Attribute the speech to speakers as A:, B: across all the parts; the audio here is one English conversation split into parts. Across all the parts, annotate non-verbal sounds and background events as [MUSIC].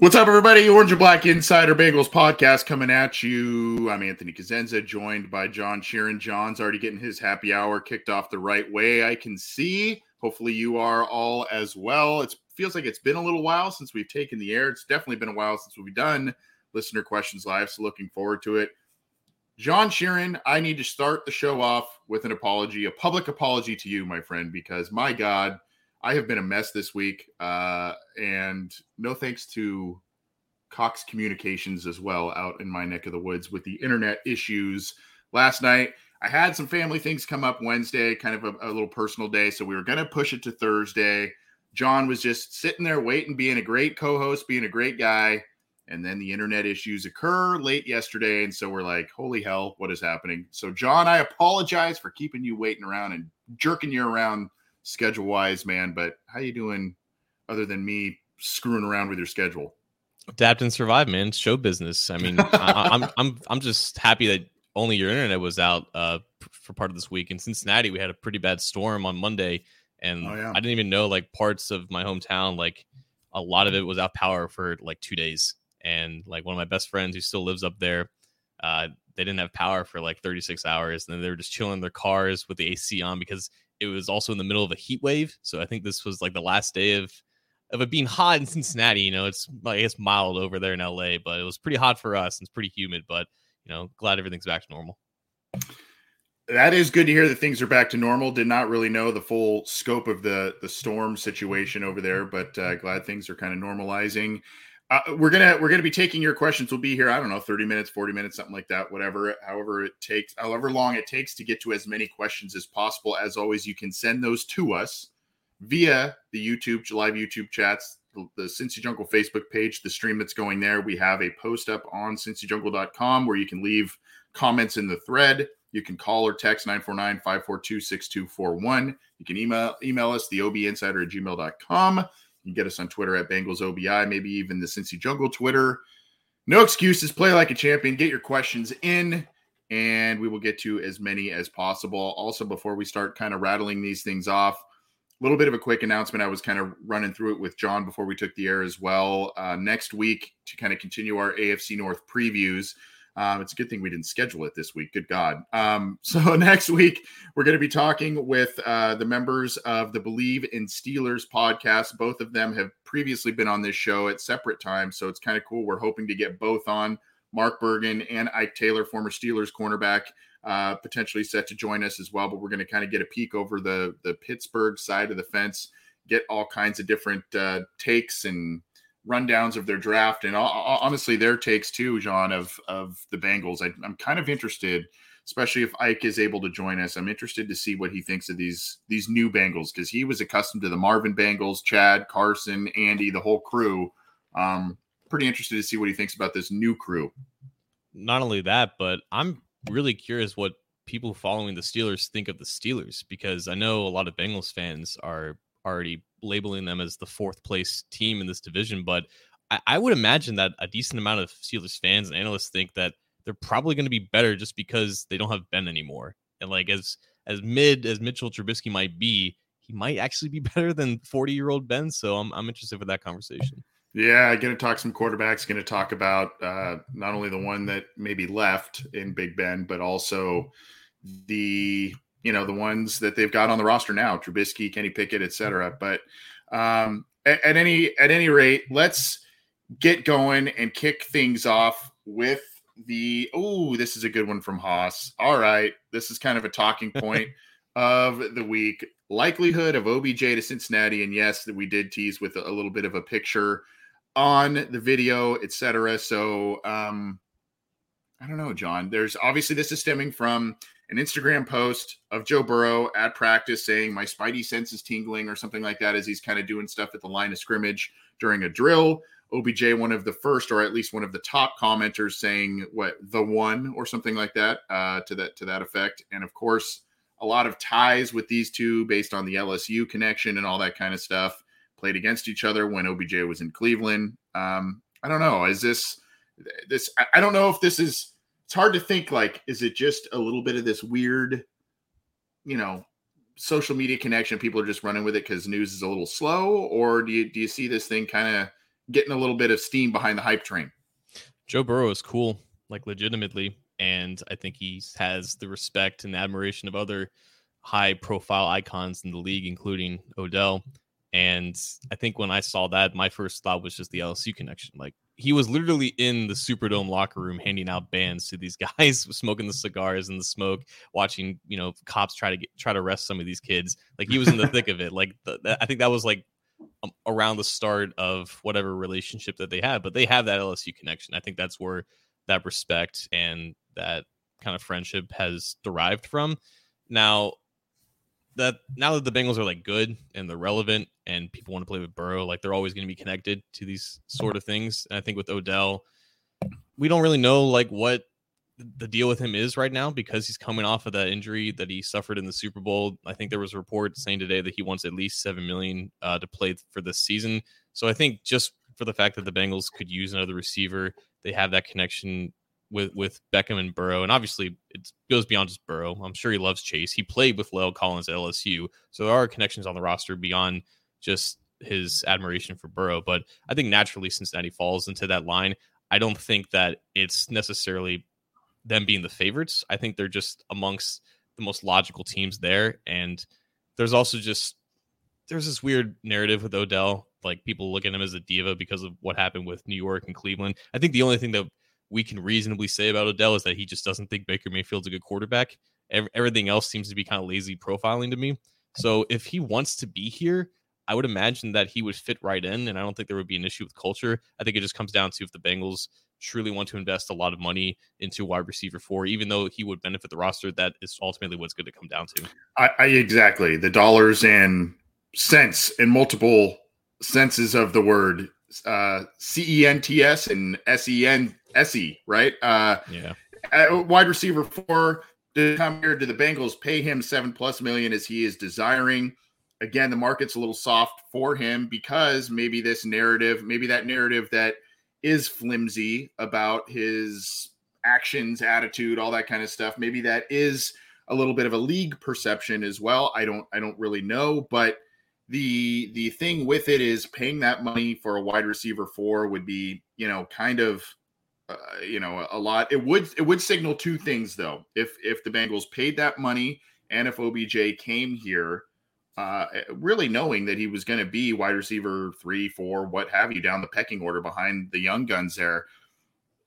A: What's up, everybody? Orange and Black Insider Bengals podcast coming at you. I'm Anthony Cosenza, joined by John Sheeran. John's already getting his happy hour kicked off the right way. I can see. Hopefully, you are all as well. It feels like it's been a little while since we've taken the air. It's definitely been a while since we've done listener questions live. So, looking forward to it. John Sheeran, I need to start the show off with an apology, a public apology to you, my friend, because my God I have been a mess this week, uh, and no thanks to Cox Communications as well out in my neck of the woods with the internet issues last night. I had some family things come up Wednesday, kind of a, a little personal day, so we were going to push it to Thursday. John was just sitting there waiting, being a great co-host, being a great guy, and then the internet issues occur late yesterday, and so we're like, "Holy hell, what is happening?" So, John, I apologize for keeping you waiting around and jerking you around schedule wise, man. But how you doing other than me screwing around with your schedule?
B: Adapt and survive, man. It's show business. I mean, I, am I'm, [LAUGHS] I'm I'm just happy that only your internet was out uh, for part of this week. In Cincinnati, we had a pretty bad storm on Monday, and oh, yeah. I didn't even know like parts of my hometown, like a lot of it was out power for like two days. And like one of my best friends who still lives up there, uh, they didn't have power for like 36 hours, and they were just chilling in their cars with the AC on because it was also in the middle of a heat wave. So I think this was like the last day of of it being hot in Cincinnati. You know, it's I guess mild over there in LA, but it was pretty hot for us and it's pretty humid. But you know, glad everything's back to normal.
A: That is good to hear that things are back to normal. Did not really know the full scope of the the storm situation over there, but uh, glad things are kind of normalizing. Uh, we're gonna we're gonna be taking your questions. We'll be here. I don't know, thirty minutes, forty minutes, something like that. Whatever, however it takes, however long it takes to get to as many questions as possible. As always, you can send those to us via the YouTube live YouTube chats, the, the Cincy Jungle Facebook page, the stream that's going there. We have a post up on cincyjungle.com where you can leave comments in the thread. You can call or text 949-542-6241. You can email email us the obinsider at gmail.com. Can get us on Twitter at Bengals OBI, maybe even the Cincy Jungle Twitter. No excuses. Play like a champion. Get your questions in, and we will get to as many as possible. Also, before we start kind of rattling these things off, a little bit of a quick announcement. I was kind of running through it with John before we took the air as well. Uh, next week, to kind of continue our AFC North previews, um, it's a good thing we didn't schedule it this week. Good God. Um, [LAUGHS] so [LAUGHS] next week, we're going to be talking with uh, the members of the Bleav in Steelers podcast. Both of them have previously been on this show at separate times. So it's kind of cool. We're hoping to get both on. Mark Bergen and Ike Taylor, former Steelers cornerback, uh, potentially set to join us as well. But we're going to kind of get a peek over the the Pittsburgh side of the fence, get all kinds of different uh, takes and rundowns of their draft and honestly their takes too, John, of of the Bengals. I, I'm kind of interested, especially if Ike is able to join us. I'm interested to see what he thinks of these these new Bengals because he was accustomed to the Marvin Bengals, Chad, Carson, Andy, the whole crew. Um, pretty interested to see what he thinks about this new crew.
B: Not only that, but I'm really curious what people following the Steelers think of the Steelers because I know a lot of Bengals fans are already labeling them as the fourth place team in this division, but I, I would imagine that a decent amount of Steelers fans and analysts think that they're probably going to be better just because they don't have Ben anymore. And like as as mid as Mitchell Trubisky might be, he might actually be [LAUGHS] better than 40 year old Ben. So I'm I'm interested for that conversation.
A: Yeah, going to talk some quarterbacks. Going to talk about uh, not only the one that maybe left in Big Ben, but also the you know the ones that they've got on the roster now: Trubisky, Kenny Pickett, etc. But um, at, at any at any rate, let's get going and kick things off with the oh, this is a good one from Haas. All right, this is kind of a talking [LAUGHS] point of the week. Likelihood of OBJ to Cincinnati, and yes, that we did tease with a, a little bit of a picture on the video, etc. So, um, I don't know, John. There's obviously this is stemming from an Instagram post of Joe Burrow at practice saying my spidey sense is tingling or something like that as he's kind of doing stuff at the line of scrimmage during a drill. OBJ, one of the first, or at least one of the top commenters, saying what the one or something like that uh, to that to that effect. And of course, a lot of ties with these two based on the LSU connection and all that kind of stuff. Played against each other when OBJ was in Cleveland. Um, I don't know. Is this this? I don't know if this is. It's hard to think. Like, is it just a little bit of this weird, you know, social media connection? People are just running with it because news is a little slow, or do you do you see this thing kind of getting a little bit of steam behind the hype train.
B: Joe Burrow is cool, like legitimately, and I think he has the respect and admiration of other high profile icons in the league, including Odell. And I think when I saw that, my first thought was just the LSU connection. Like he was literally in the Superdome locker room handing out bands to these [LAUGHS] guys, smoking the cigars and the smoke, watching you know cops try to get try to arrest some of these kids. Like he was in the thick of it. Like the, I think that was like um, around the start of whatever relationship that they had. but they have that LSU connection. I think that's where that respect and that kind of friendship has derived from. Now that now that the Bengals are like good and they're relevant and people want to play with Burrow, like they're always going to be connected to these sort of things. And I think with Odell, we don't really know like what the deal with him is right now because he's coming off of that injury that he suffered in the Super Bowl. I think there was a report saying today that he wants at least seven million uh, to play for this season. So I think just for the fact that the Bengals could use another receiver, they have that connection with with Beckham and Burrow, and obviously it goes beyond just Burrow. I'm sure he loves Chase. He played with La'el Collins at LSU, so there are connections on the roster beyond just his admiration for Burrow. But I think naturally Cincinnati falls into that line. I don't think that it's necessarily them being the favorites. I think they're just amongst the most logical teams there. And there's also just there's this weird narrative with Odell. Like people look at him as a diva because of what happened with New York and Cleveland. I think the only thing that we can reasonably say about Odell is that he just doesn't think Baker Mayfield's a good quarterback. Everything else seems to be kind of lazy profiling to me. So if he wants to be here, I would imagine that he would fit right in, and I don't think there would be an issue with culture. I think it just comes down to if the Bengals truly want to invest a lot of money into wide receiver four, even though he would benefit the roster, that is ultimately what's going to come down to.
A: I, I exactly the dollars and cents in multiple senses of the word uh, C E N T S and S E N S E, right? Uh,
B: yeah.
A: wide receiver four to come here to the Bengals, pay him seven plus million as he is desiring. Again, the market's a little soft for him because maybe this narrative, maybe that narrative that is flimsy about his actions, attitude, all that kind of stuff. Maybe that is a little bit of a league perception as well. I don't I don't really know, but the the thing with it is paying that money for a wide receiver four would be, you know, kind of uh, you know, a lot. It would it would signal two things though. If if the Bengals paid that money and if OBJ came here uh, really knowing that he was going to be wide receiver three, four, what have you, down the pecking order behind the young guns there.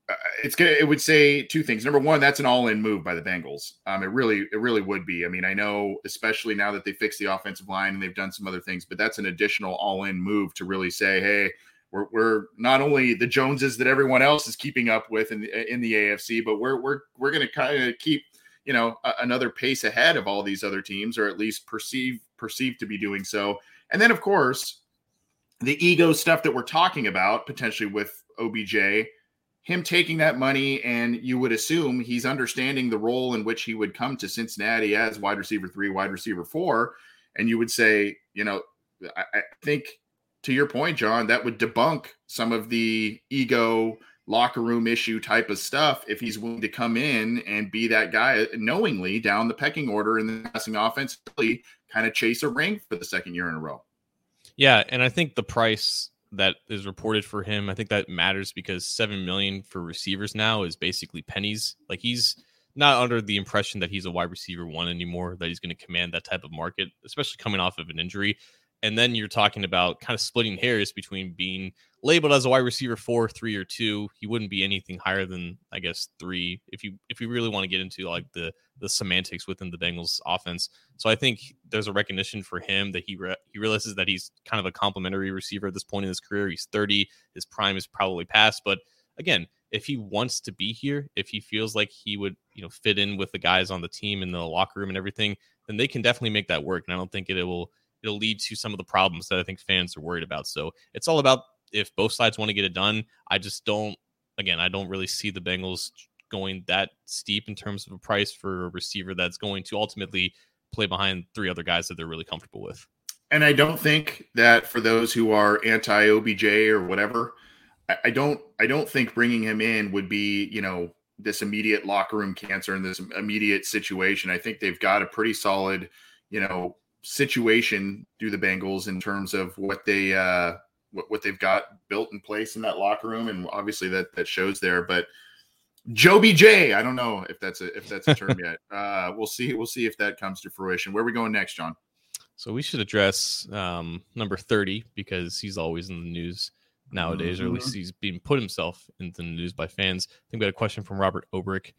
A: Uh, it's gonna. It would say two things. Number one, that's an all-in move by the Bengals. Um, it really, it really would be. I mean, I know, especially now that they fixed the offensive line and they've done some other things, but that's an additional all-in move to really say, hey, we're, we're not only the Joneses that everyone else is keeping up with in the, in the AFC, but we're we're we're going to kind of keep you know a, another pace ahead of all these other teams, or at least perceive perceived to be doing so. And then, of course, the ego stuff that we're talking about potentially with OBJ, him taking that money, and you would assume he's understanding the role in which he would come to Cincinnati as wide receiver three, wide receiver four. And you would say, you know, I, I think to your point, John, that would debunk some of the ego locker room issue type of stuff if he's willing to come in and be that guy knowingly down the pecking order in the passing offense, really kind of chase a ring for the second year in a row.
B: Yeah, and I think the price that is reported for him, I think that matters because seven million for receivers now is basically pennies. Like he's not under the impression that he's a wide receiver one anymore, that he's going to command that type of market, especially coming off of an injury. And then you're talking about kind of splitting hairs between being labeled as a wide receiver four, three, or two. He wouldn't be anything higher than I guess three if you if you really want to get into like the the semantics within the Bengals offense. So I think there's a recognition for him that he re- he realizes that he's kind of a complimentary receiver at this point in his career. He's 30, his prime is probably past, but again, if he wants to be here, if he feels like he would, you know, fit in with the guys on the team in the locker room and everything, then they can definitely make that work. And I don't think it, it will it'll lead to some of the problems that I think fans are worried about. So it's all about if both sides want to get it done. I just don't again, I don't really see the Bengals going that steep in terms of a price for a receiver that's going to ultimately play behind three other guys that they're really comfortable with.
A: And I don't think that for those who are anti OBJ or whatever, I don't I don't think bringing him in would be, you know, this immediate locker room cancer in this immediate situation. I think they've got a pretty solid, you know, situation do the Bengals in terms of what they uh what, what they've got built in place in that locker room and obviously that that shows there but Joe BJ, I don't know if that's a if that's a term [LAUGHS] yet. Uh we'll see we'll see if that comes to fruition. Where are we going next, John?
B: So we should address um number 30 because he's always in the news nowadays, mm-hmm. or at least mm-hmm. he's being put himself into the news by fans. I think we had a question from Robert Obrick,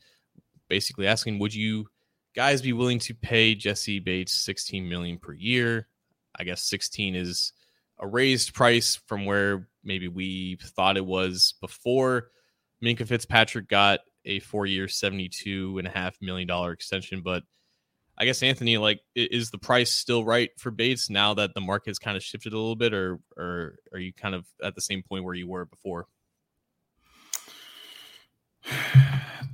B: basically asking, "Would you guys be willing to pay Jessie Bates 16 million per year?" I guess 16 is a raised price from where maybe we thought it was before. Minkah Fitzpatrick got a four-year, seventy-two and a half million dollar extension, but I guess Anthony, like, is the price still right for Bates now that the market's kind of shifted a little bit, or or are you kind of at the same point where you were before? [SIGHS]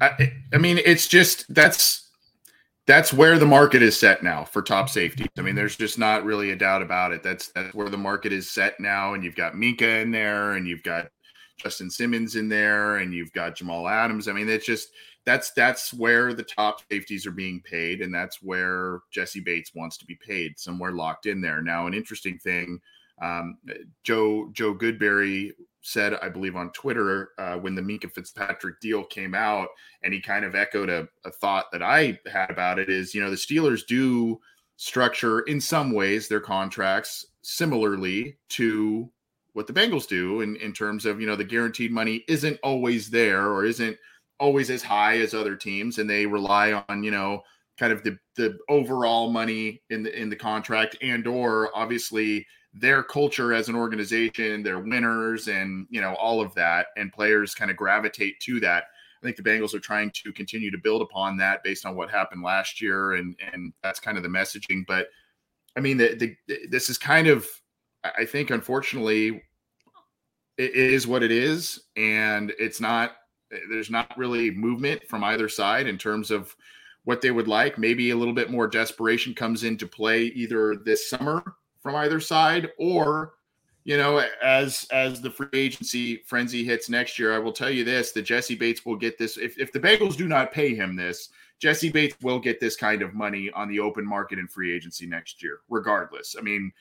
A: I, I mean, it's just that's that's where the market is set now for top safety. I mean, there's just not really a doubt about it. That's that's where the market is set now, and you've got Minkah in there, and you've got Justin Simmons in there, and you've got Jamal Adams. I mean, it's just that's that's where the top safeties are being paid, and that's where Jessie Bates wants to be paid, somewhere locked in there. Now, an interesting thing, um, Joe Joe Goodberry said, I believe on Twitter uh, when the Minkah Fitzpatrick deal came out, and he kind of echoed a, a thought that I had about it is, you know, the Steelers do structure in some ways their contracts similarly to what the Bengals do in, in terms of, you know, the guaranteed money isn't always there or isn't always as high as other teams, and they rely on you know kind of the the overall money in the in the contract and or obviously their culture as an organization, their winners, and you know all of that, and players kind of gravitate to that. I think the Bengals are trying to continue to build upon that based on what happened last year, and and that's kind of the messaging. But I mean, the, the this is kind of, I think, unfortunately, it is what it is, and it's not eh, there's not really movement from either side in terms of what they would like. Maybe a little bit more desperation comes into play either this summer from either side or you know as as the free agency frenzy hits next year i will tell you this that jessie bates will get this if, if the bengals do not pay him this jessie bates will get this kind of money on the open market and free agency next year regardless i mean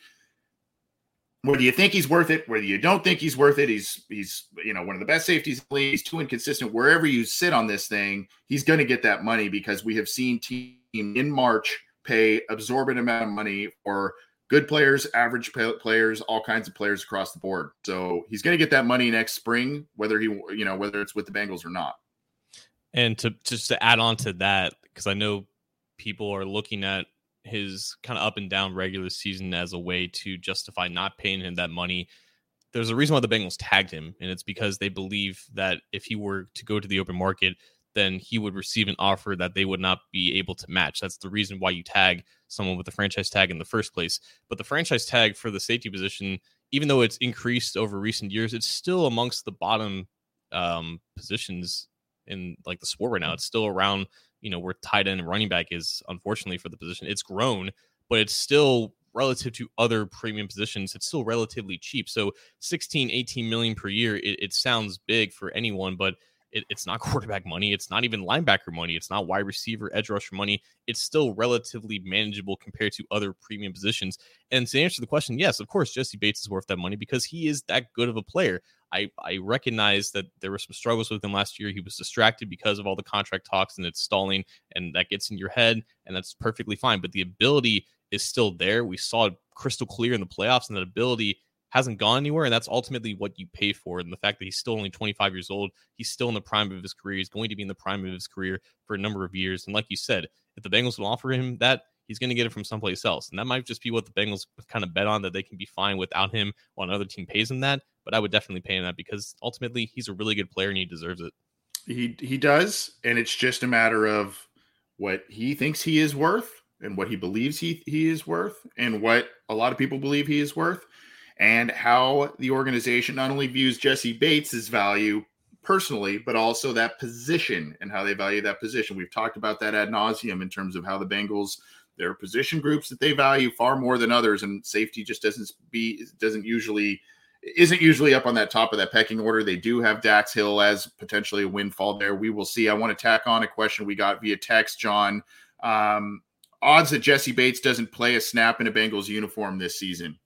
A: whether you think he's worth it, whether you don't think he's worth it, he's he's you know one of the best safeties. He's too inconsistent. Wherever you sit on this thing, he's going to get that money because we have seen team in March pay absorbent amount of money for good players, average players, all kinds of players across the board. So he's going to get that money next spring, whether he you know whether it's with the Bengals or not.
B: And to just to add on to that, because I know people are looking at his kind of up and down regular season as a way to justify not paying him that money. There's a reason why the Bengals tagged him, and it's because they believe that if he were to go to the open market, then he would receive an offer that they would not be able to match. That's the reason why you tag someone with the franchise tag in the first place. But the franchise tag for the safety position, even though it's increased over recent years, it's still amongst the bottom um, positions in like the sport right now. It's still around you know, where tight end and running back is, unfortunately for the position. It's grown, but it's still relative to other premium positions, it's still relatively cheap. So 16, 18 million per year, it, it sounds big for anyone, but it, it's not [LAUGHS] quarterback money. It's not even linebacker money. It's not wide receiver, edge rusher money. It's still relatively manageable compared to other premium positions. And to answer the question, yes, of course, Jessie Bates is worth that money because he is that good of a player. I, I recognize that there were some struggles with him last year. He was distracted because of all the contract talks and it's stalling, and that gets in your head, and that's perfectly fine. But the ability is still there. We saw it crystal clear in the playoffs, and that ability hasn't gone anywhere. And that's ultimately what you pay for. And the fact that he's still only 25 years old, he's still in the prime of his career. He's going to be in the prime of his career for a number of years. And like you said, if the Bengals will offer him that, he's going to get it from someplace else. And that might just be what the Bengals kind of bet on that they can be fine without him while another team pays him that. But I would definitely pay him that because ultimately he's a really good player and he deserves it.
A: He he does, and it's just a matter of what he thinks he is worth and what he believes he, he is worth and what a lot of people believe he is worth and how the organization not only views Jessie Bates' value personally, but also that position and how they value that position. We've talked about that ad nauseum in terms of how the Bengals there are position groups that they value far more than others, and safety just doesn't be doesn't usually isn't usually up on that top of that pecking order. They do have Dax Hill as potentially a windfall there. We will see. I want to tack on a question we got via text, John. Um, odds that Jessie Bates doesn't play a snap in a Bengals uniform this season.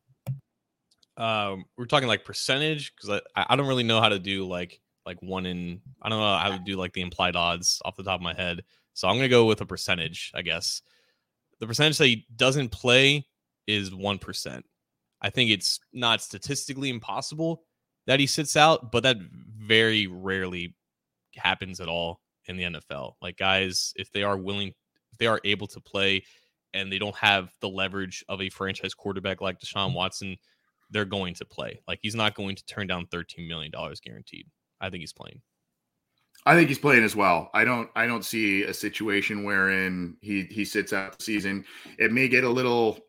B: Um, we're talking like percentage because I, I don't really know how to do like like one in I don't know how to do like the implied odds off the top of my head. So I'm gonna go with a percentage, I guess. The percentage that he doesn't play is one percent. I think it's not statistically impossible that he sits out, but that very rarely happens at all in the NFL. Like guys, if they are willing, if they are able to play and they don't have the leverage of a franchise quarterback like Deshaun mm. Watson, they're going to play. Like he's not going to turn down $13 million guaranteed. I think he's playing.
A: I think he's playing as well. I don't I don't see a situation wherein he he sits out the season. It may get a little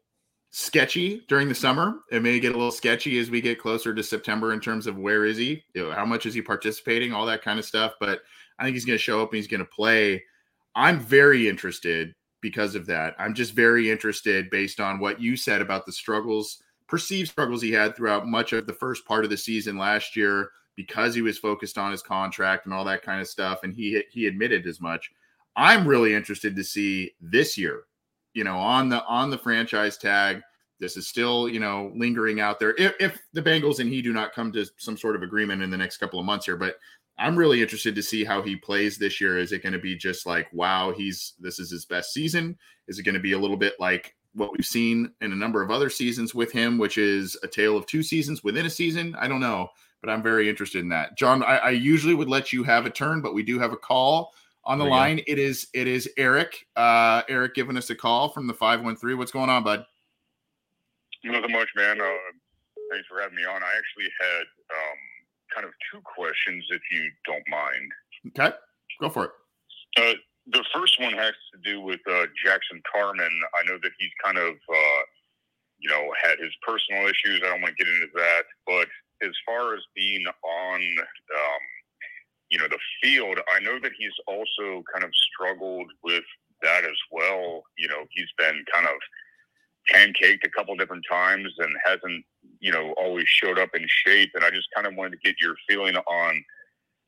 A: sketchy during the summer. It may get a little sketchy as we get closer to September in terms of where is he, you know, how much is he participating, all that kind of stuff. But I think he's going to show up and he's going to play. I'm very interested because of that. I'm just very interested based on what you said about the struggles, perceived struggles he had throughout much of the first part of the season last year because he was focused on his contract and all that kind of stuff and he he admitted as much. I'm really interested to see this year you know, on the on the franchise tag. This is still, you know, lingering out there. If, if the Bengals and he do not come to some sort of agreement in the next couple of months here, but I'm really interested to see how he plays this year. Is it going to be just like, wow, he's this is his best season? Is it going to be a little bit like what we've seen in a number of other seasons with him, which is a tale of two seasons within a season? I don't know, but I'm very interested in that. John, I, I usually would let you have a turn, but we do have a call on the line. Go. It is it is Eric. Uh, Eric giving us a call from the five one three. What's going on, bud?
C: Nothing much, man. Uh, thanks for having me on. I actually had um, kind of two questions, if you don't mind.
A: Okay, go for it.
C: Uh, the first one has to do with uh, Jackson Carman. I know that he's kind of, uh, you know, had his personal issues. I don't want to get into that, but as far as being on um, you know, the field, I know that he's also kind of struggled with that as well. You know, he's been kind of pancaked a couple different times and hasn't, you know, always showed up in shape. And I just kind of wanted to get your feeling on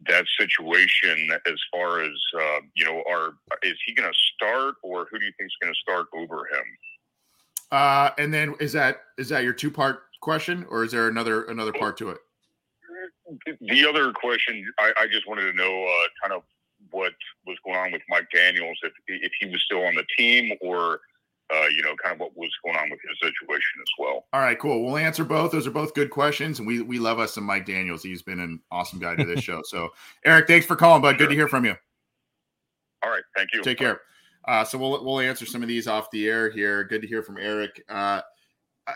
C: that situation as far as, uh, you know, are is he going to start or who do you think is going to start over him?
A: Uh, and then is that is that your two part question or is there another another part to it?
C: the other question, I, I just wanted to know uh, kind of what was going on with Mike Daniels, if if he was still on the team, or uh, you know, kind of what was going on with his situation as well.
A: All right, cool. We'll answer both. Those are both good questions, and we we love us some Mike Daniels. He's been an awesome guy to this show. So, [LAUGHS] Eric, thanks for calling, bud. Sure. Good to hear from you.
C: All right, thank you.
A: Take care. Uh, so we'll we'll answer some of these off the air here. Good to hear from Eric. Uh, I,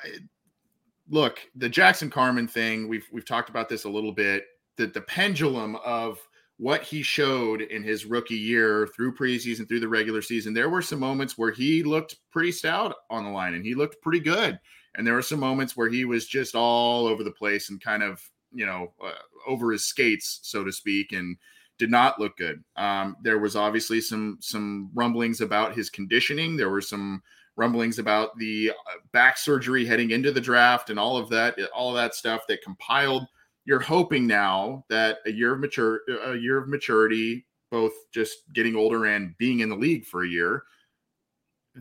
A: look, the Jackson Carman thing, we've we've talked about this a little bit. That the pendulum of what he showed in his rookie year through preseason, through the regular season, there were some moments where he looked pretty stout on the line and he looked pretty good. And there were some moments where he was just all over the place and kind of, you know, uh, over his skates, so to speak, and did not look good. Um, there was obviously some some rumblings about his conditioning. There were some rumblings about the uh, back surgery heading into the draft and all of that, all of that stuff that compiled. You're hoping now that a year of mature, a year of maturity, both just getting older and being in the league for a year.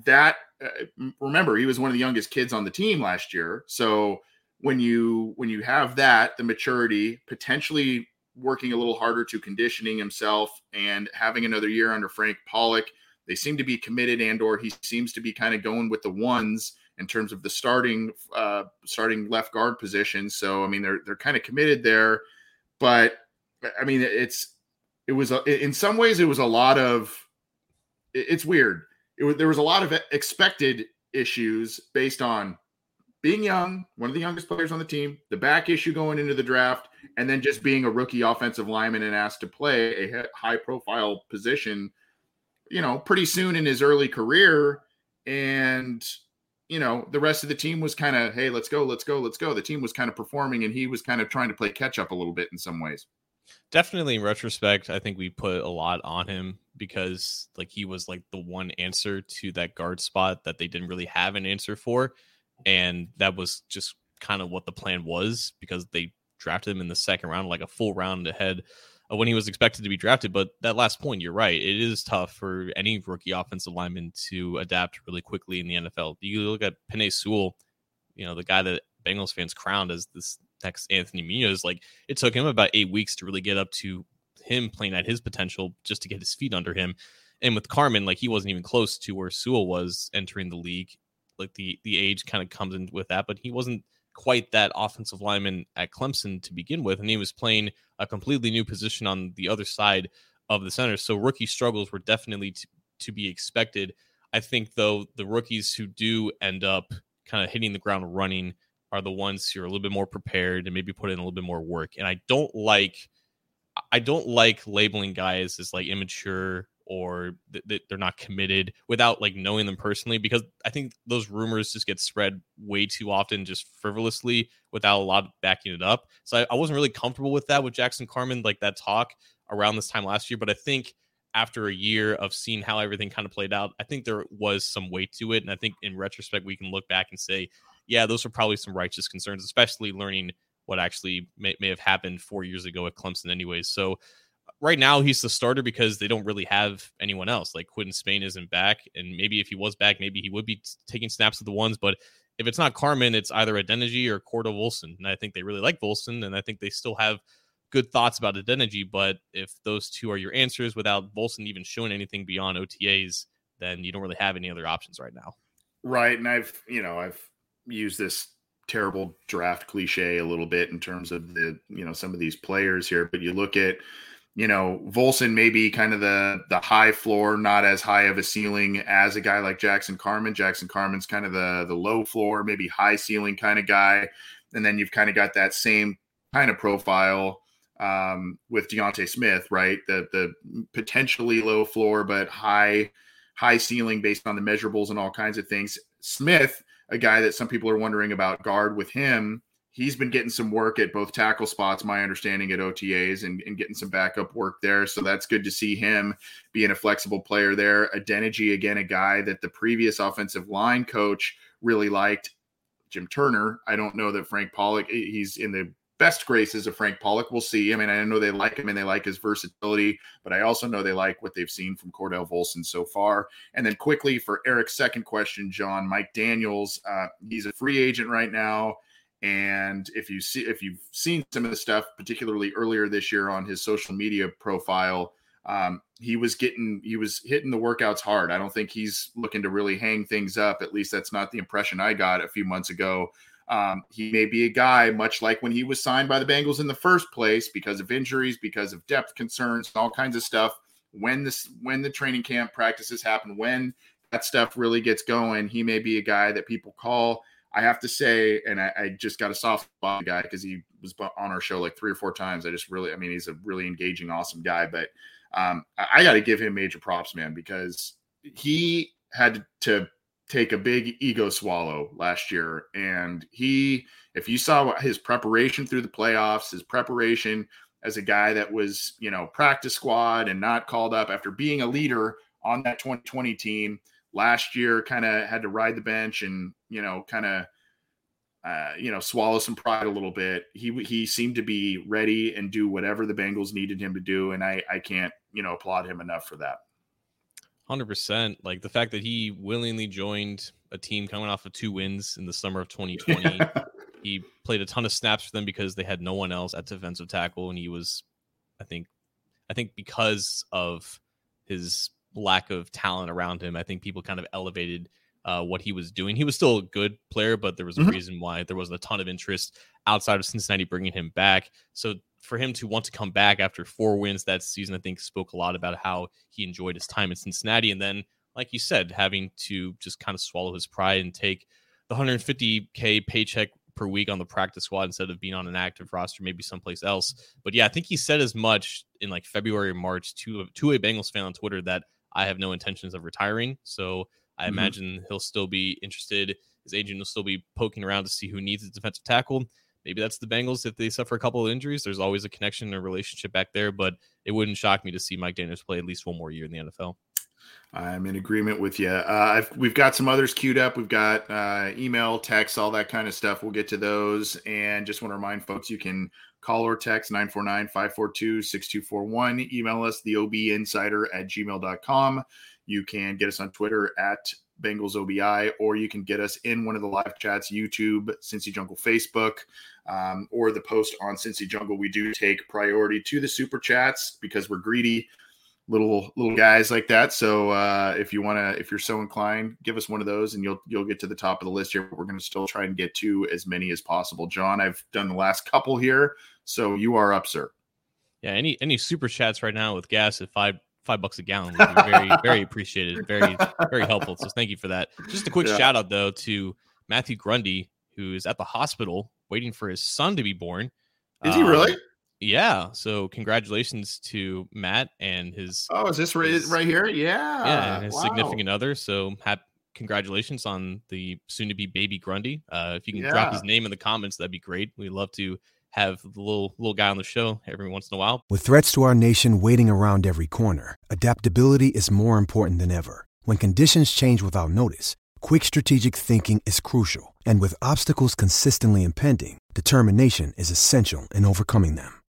A: That uh, remember, he was one of the youngest kids on the team last year. So when you when you have that, the maturity, potentially working a little harder to conditioning himself and having another year under Frank pollack they seem to be committed and or he seems to be kind of going with the ones in terms of the starting uh, starting left guard position. So I mean they're they're kind of committed there, but I mean it's it was a, in some ways it was a lot of it's weird. It was, there was a lot of expected issues based on being young, one of the youngest players on the team, the back issue going into the draft, and then just being a rookie offensive lineman and asked to play a high profile position, you know, pretty soon in his early career. And, you know, the rest of the team was kind of, hey, let's go, let's go, let's go. The team was kind of performing and he was kind of trying to play catch up a little bit in some ways.
B: Definitely in retrospect, I think we put a lot on him because like he was like the one answer to that guard spot that they didn't really have an answer for and that was just kind of what the plan was because they drafted him in the second round, like a full round ahead when he was expected to be drafted. But that last point, you're right. It is tough for any rookie offensive lineman to adapt really quickly in the NFL. You look at Penei Sewell, you know, the guy that Bengals fans crowned as this next Anthony Munoz. Like it took him about eight weeks to really get up to him playing at his potential just to get his feet under him. And with Carman, like he wasn't even close to where Sewell was entering the league like the the age kind of comes in with that, but he wasn't quite that offensive lineman at Clemson to begin with, and he was playing a completely new position on the other side of the center. So rookie struggles were definitely to, to be expected. I think though the rookies who do end up kind of hitting the ground running are the ones who are a little bit more prepared and maybe put in a little bit more work. And I don't like I don't like labeling guys as like immature or that they're not committed without like knowing them personally because I think those rumors just get spread way too often just frivolously without a lot of backing it up. So I, I wasn't really comfortable with that with Jackson carman like that talk around this time last year. But I think after a year of seeing how everything kind of played out, I think there was some weight to it. And I think in retrospect, we can look back and say, yeah, those were probably some righteous concerns, especially learning what actually may, may have happened four years ago at Clemson, anyways. So right now he's the starter because they don't really have anyone else. Like Quinton Spain isn't back, and maybe if he was back, maybe he would be taking snaps with the ones. But if it's not Carman, it's either Adeniji or Cordell Volson. And I think they really like Volson, and I think they still have good thoughts about Adeniji. But if those two are your answers without Volson even showing anything beyond OTAs, then you don't really have any other options right now.
A: Right. And I've, you know, I've used this terrible draft cliche a little bit in terms of the, you know, some of these players here, but you look at you know, Volson may be kind of the the high floor, not as high of a ceiling as a guy like Jackson Carman. Jackson Carman's kind of the the low floor, maybe high ceiling kind of guy. And then you've kind of got that same kind of profile um, with D'Ante Smith, right? The the potentially low floor but high high ceiling based on the measurables and all kinds of things. Smith, a guy that some people are wondering about guard with him he's been getting some work at both tackle spots, my understanding at OTAs, and, and, getting some backup work there. So that's good to see him being a flexible player there. Adeniji, again, a guy that the previous offensive line coach really liked. Jim Turner. I don't know that Frank Pollack, he's in the best graces of Frank Pollack. We'll see. I mean, I know they like him and they like his versatility, but I also know they like what they've seen from Cordell Volson so far. And then quickly for Eric's second question, John, Mike Daniels, uh, he's a free agent right now. And if you see if you've seen some of the stuff, particularly earlier this year on his social media profile, um, he was getting he was hitting the workouts hard. I don't think he's looking to really hang things up. At least that's not the impression I got a few months ago. Um, he may be a guy much like when he was signed by the Bengals in the first place because of injuries, because of depth concerns, all kinds of stuff. When this when the training camp practices happen, when that stuff really gets going, he may be a guy that people call I have to say, and I, I just got a soft spot guy because he was on our show like three or four times. I just really, I mean, he's a really engaging, awesome guy. But um, I, I got to give him major props, man, because he had to take a big ego swallow last year. And he, if you saw his preparation through the playoffs, his preparation as a guy that was, you know, practice squad and not called up after being a leader on that 2020 team last year kind of had to ride the bench and you know kind of uh, you know swallow some pride a little bit. He he seemed to be ready and do whatever the Bengals needed him to do, and I I can't you know applaud him enough for that.
B: Hundred percent. Like the fact that he willingly joined a team coming off of two wins in the summer of 2020. [LAUGHS] he played a ton of snaps for them because they had no one else at defensive tackle, and he was, I think, I think because of his lack of talent around him. I think people kind of elevated uh, what he was doing. He was still a good player, but there was a mm-hmm. reason why there wasn't a ton of interest outside of Cincinnati bringing him back. So for him to want to come back after four wins that season, I think spoke a lot about how he enjoyed his time in Cincinnati. And then, like you said, having to just kind of swallow his pride and take the 150k paycheck per week on the practice squad instead of being on an active roster, maybe someplace else. But yeah, I think he said as much in like February or March to to a Bengals fan on Twitter that I have no intentions of retiring. So I mm-hmm. imagine he'll still be interested. His agent will still be poking around to see who needs a defensive tackle. Maybe that's the Bengals if they suffer a couple of injuries. There's always a connection and relationship back there, but it wouldn't shock me to see Mike Daniels play at least one more year in the NFL.
A: I'm in agreement with you. Uh, we've got some others queued up. We've got uh, email, text, all that kind of stuff. We'll get to those. And just want to remind folks you can call or text 949 542 6241. Email us, the OB Insider at gmail.com. You can get us on Twitter at Bengals OBI, or you can get us in one of the live chats, YouTube, Cincy Jungle Facebook, um, or the post on Cincy Jungle. We do take priority to the super chats because we're greedy little little guys like that. So uh, if you want to, if you're so inclined, give us one of those, and you'll you'll get to the top of the list here. But we're going to still try and get to as many as possible. John, I've done the last couple here, so you are up, sir.
B: Yeah, any any super chats right now with gas at five five bucks a gallon would be very [LAUGHS] very appreciated, very very helpful. So thank you for that. Just a quick yeah. shout out though to Matthew Grundy, who is at the hospital waiting for his son to be born.
A: Is he really?
B: Yeah. So congratulations to Matt and his.
A: Oh, is this right, right here? Yeah.
B: Yeah, and his wow. significant other. So happy congratulations on the soon-to-be baby Grundy. Uh, if you can yeah. drop his name in the comments, that'd be great. We'd love to have the little little guy on the show every once in a while.
D: With threats to our nation waiting around every corner, adaptability is more important than ever. When conditions change without notice, quick strategic thinking is crucial. And with obstacles consistently impending, determination is essential in overcoming them.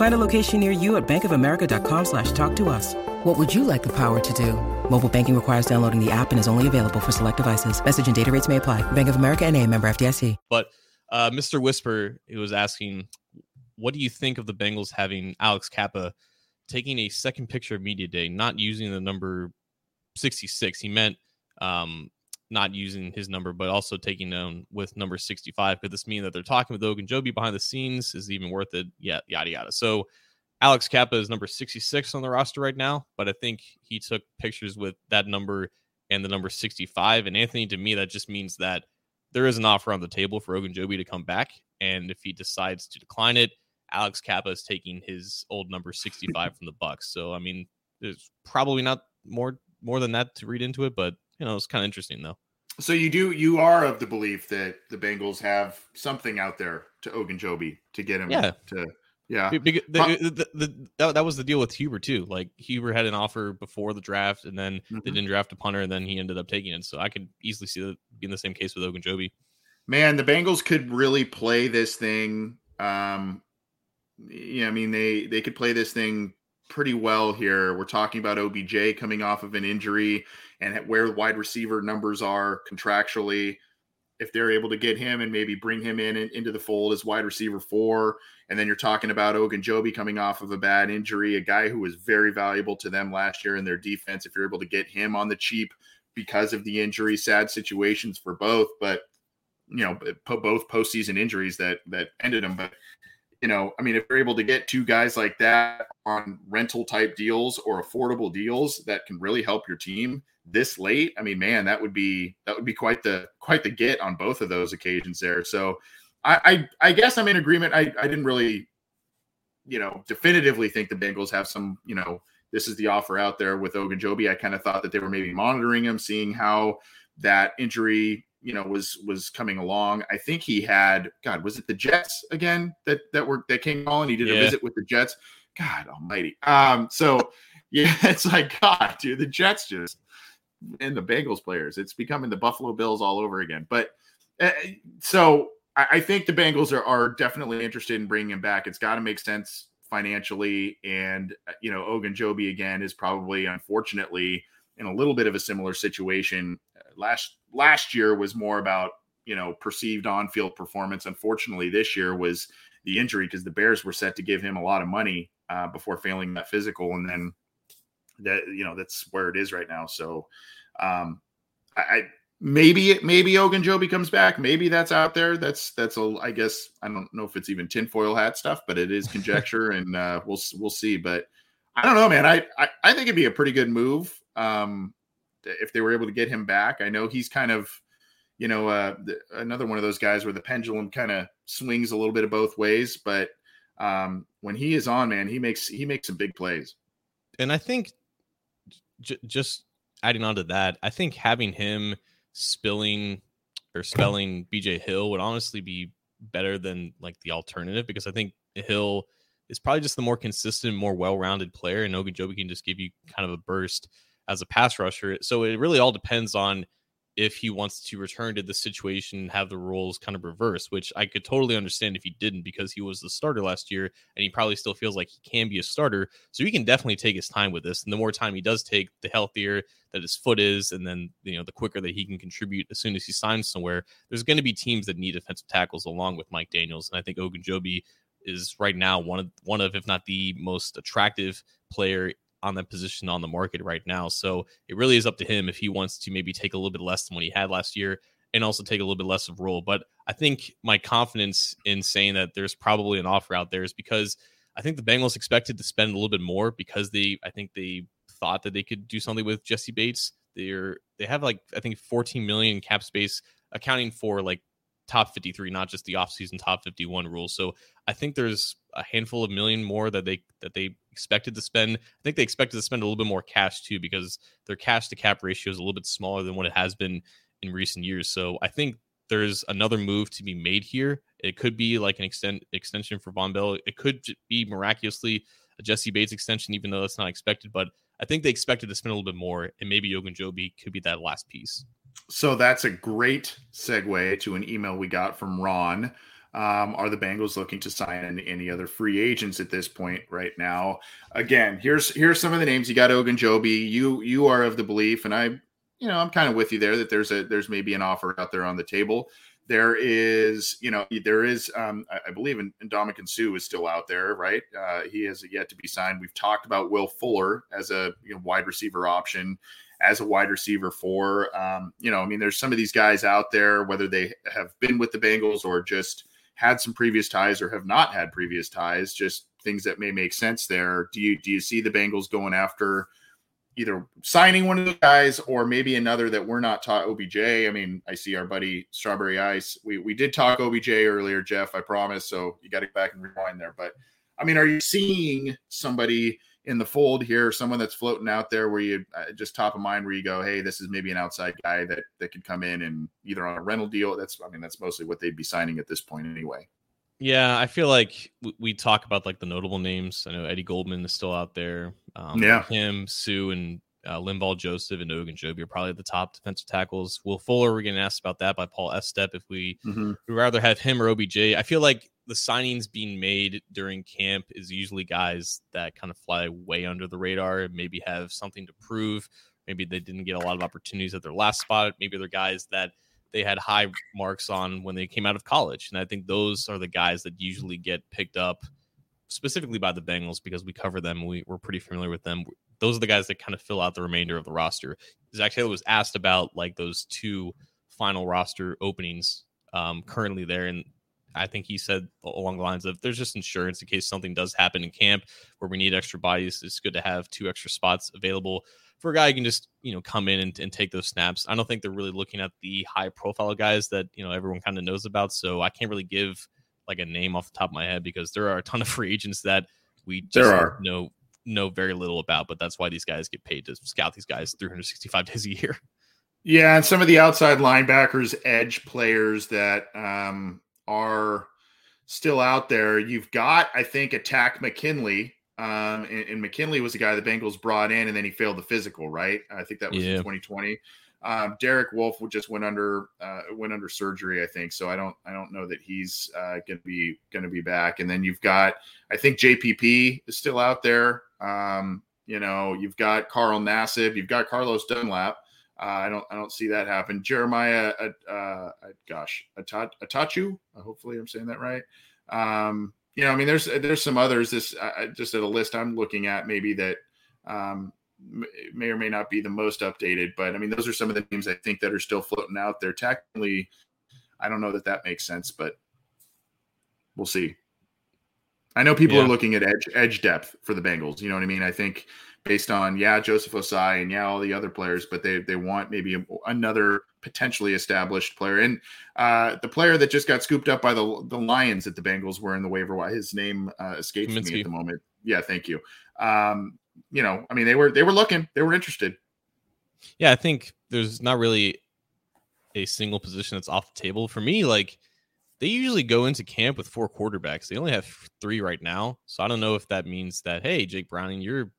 E: Find a location near you at bankofamerica.com slash talk to us. What would you like the power to do? Mobile banking requires downloading the app and is only available for select devices. Message and data rates may apply. Bank of America and a member FDIC.
B: But uh, Mr. Whisper, he was asking, what do you think of the Bengals having Alex Cappa taking a second picture of media day, not using the number 66? He meant um, not using his number, but also taking down with number 65. Could this mean that they're talking with Ogunjobi behind the scenes? Is even worth it? Yeah, yada, yada. So Alex Cappa is number 66 on the roster right now, but I think he took pictures with that number and the number 65. And Anthony, to me, that just means that there is an offer on the table for Ogunjobi to come back. And if he decides to decline it, Alex Cappa is taking his old number 65 from the Bucks. So I mean, there's probably not more more than that to read into it, but you know, it's kind of interesting though.
A: So you do you are of the belief that the Bengals have something out there to Ogunjobi to get him yeah. to yeah,
B: because the, the, the, the, that was the deal with Huber too. Like Huber had an offer before the draft, and then mm-hmm. they didn't draft a punter, and then he ended up taking it. So I could easily see that being the same case with Ogunjobi.
A: Man, the Bengals could really play this thing. Um, yeah, I mean they they could play this thing pretty well here. We're talking about OBJ coming off of an injury and where wide receiver numbers are contractually if they're able to get him and maybe bring him in, in into the fold as wide receiver four, and then you're talking about Ogunjobi coming off of a bad injury, a guy who was very valuable to them last year in their defense. If you're able to get him on the cheap because of the injury, sad situations for both, but you know, both postseason injuries that that ended them. But you know, I mean, if you're able to get two guys like that on rental type deals or affordable deals that can really help your team this late, I mean, man, that would be that would be quite the quite the get on both of those occasions there. So I I, I guess I'm in agreement. I, I didn't really, you know, definitively think the Bengals have some, you know, this is the offer out there with Ogunjobi. I kind of thought that they were maybe monitoring him, seeing how that injury you know was was coming along. I think he had God was it the Jets again that that were that came on. He did yeah. a visit with the Jets. God Almighty. Um. So [LAUGHS] yeah, it's like God, dude. The Jets just and the Bengals players. It's becoming the Buffalo Bills all over again. But uh, so I, I think the Bengals are are definitely interested in bringing him back. It's got to make sense financially, and uh, you know Ogunjobi again is probably unfortunately in a little bit of a similar situation. Last last year was more about you know perceived on-field performance. Unfortunately, this year was the injury because the Bears were set to give him a lot of money uh, before failing that physical, and then that you know that's where it is right now. So um, I, I maybe maybe Ogunjobi comes back. Maybe that's out there. That's that's a I guess I don't know if it's even tinfoil hat stuff, but it is conjecture, and uh, we'll we'll see. But I don't know, man. I, I I think it'd be a pretty good move. Um, if they were able to get him back. I know he's kind of, you know, uh, the, another one of those guys where the pendulum kind of swings a little bit of both ways, but um, when he is on, man, he makes he makes some big plays.
B: And I think j- just adding on to that, I think having him spilling or spelling BJ Hill would honestly be better than like the alternative because I think Hill is probably just the more consistent, more well-rounded player, and Ogunjobi can just give you kind of a burst as a pass rusher. So it really all depends on if he wants to return to the situation and have the roles kind of reversed, which I could totally understand if he didn't because he was the starter last year and he probably still feels like he can be a starter. So he can definitely take his time with this. And the more time he does take, the healthier that his foot is, and then you know, the quicker that he can contribute as soon as he signs somewhere. There's going to be teams that need defensive tackles along with Mike Daniels. And I think Ogunjobi is right now one of one of, if not the most attractive player on that position on the market right now. So it really is up to him if he wants to maybe take a little bit less than what he had last year and also take a little bit less of role. But I think my confidence in saying that there's probably an offer out there is because I think the Bengals expected to spend a little bit more because they I think they thought that they could do something with Jessie Bates. They're they have like I think 14 million cap space accounting for like top 53, not just the offseason top 51 rules. So I think there's a handful of million more that they that they expected to spend. I think they expected to spend a little bit more cash too because their cash to cap ratio is a little bit smaller than what it has been in recent years. So I think there's another move to be made here. It could be like an extend extension for Vonn Bell. It could be miraculously a Jessie Bates extension, even though that's not expected. But I think they expected to spend a little bit more, and maybe Ogunjobi could be that last piece.
A: So that's a great segue to an email we got from Ron. Um, are the Bengals looking to sign any other free agents at this point right now? Again, here's here's some of the names. You got Ogunjobi. You you are of the belief, and I, you know, I'm kind of with you there that there's a there's maybe an offer out there on the table. There is, you know, there is, um, I, I believe, in, Ndamukong Suh is still out there, right? Uh, he has yet to be signed. We've talked about Will Fuller as a you know, wide receiver option as a wide receiver for. Um, you know, I mean, there's some of these guys out there, whether they have been with the Bengals or just had some previous ties or have not had previous ties, just things that may make sense there. Do you do you see the Bengals going after either signing one of the guys or maybe another that we're not taught OBJ? I mean, I see our buddy Strawberry Ice. We we did talk OBJ earlier, Jeff, I promise. So you got to go back and rewind there. But I mean, are you seeing somebody in the fold here, someone that's floating out there where you uh, just top of mind where you go, hey, this is maybe an outside guy that that could come in and either on a rental deal. That's I mean that's mostly what they'd be signing at this point anyway.
B: Yeah, I feel like we talk about like the notable names. I know Eddie Goldman is still out there.
A: Um, yeah,
B: him, Suh, and uh, Linval Joseph and Ogunjobi are probably the top defensive tackles. Will Fuller, we're getting asked about that by Paul Estep if we mm-hmm. would rather have him or OBJ. I feel like the signings being made during camp is usually guys that kind of fly way under the radar, maybe have something to prove. Maybe they didn't get a lot of opportunities at their last spot. Maybe they're guys that they had high marks on when they came out of college. And I think those are the guys that usually get picked up specifically by the Bengals because we cover them. We, we're pretty familiar with them. Those are the guys that kind of fill out the remainder of the roster. Zac Taylor was asked about like those two final roster openings um, currently there. And I think he said along the lines of there's just insurance in case something does happen in camp where we need extra bodies. It's good to have two extra spots available for a guy who can just you know come in and, and take those snaps. I don't think they're really looking at the high profile guys that you know everyone kind of knows about. So I can't really give like a name off the top of my head because there are a ton of [LAUGHS] free agents that we just there are. know know very little about. But that's why these guys get paid to scout these guys 365 [LAUGHS] days a year.
A: Yeah, and some of the outside linebackers, edge players that um, are still out there. You've got, I think, a Takk McKinley. Um, and, and, McKinley was the guy the Bengals brought in, and then he failed the physical, right? I think that was yeah. in 2020. Um, Derek Wolfe just went under uh, went under surgery, I think. So I don't I don't know that he's uh, going to be going to be back. And then you've got I think JPP is still out there. Um, you know, you've got Carl Nassib, you've got Carlos Dunlap. Uh, I don't I don't see that happen. Jeremiah, uh, uh, gosh, Attaochu. Hopefully, I'm saying that right. Um, you know, I mean, there's there's some others. This just at a list I'm looking at, maybe that um, may or may not be the most updated. But I mean, those are some of the names I think that are still floating out there. Technically, I don't know that that makes sense, but we'll see. I know people yeah. are looking at edge edge depth for the Bengals. You know what I mean? I think based on yeah Joseph Ossai and yeah all the other players, but they they want maybe a, another potentially established player. And uh, the player that just got scooped up by the the Lions at the Bengals were in the waiver wire. His name uh, escapes Kaminsky. me at the moment. Yeah, thank you. Um, you know, I mean they were they were looking, they were interested.
B: Yeah, I think there's not really a single position that's off the table for me. Like they usually go into camp with four quarterbacks. They only have three right now, so I don't know if that means that hey, Jake Browning, you're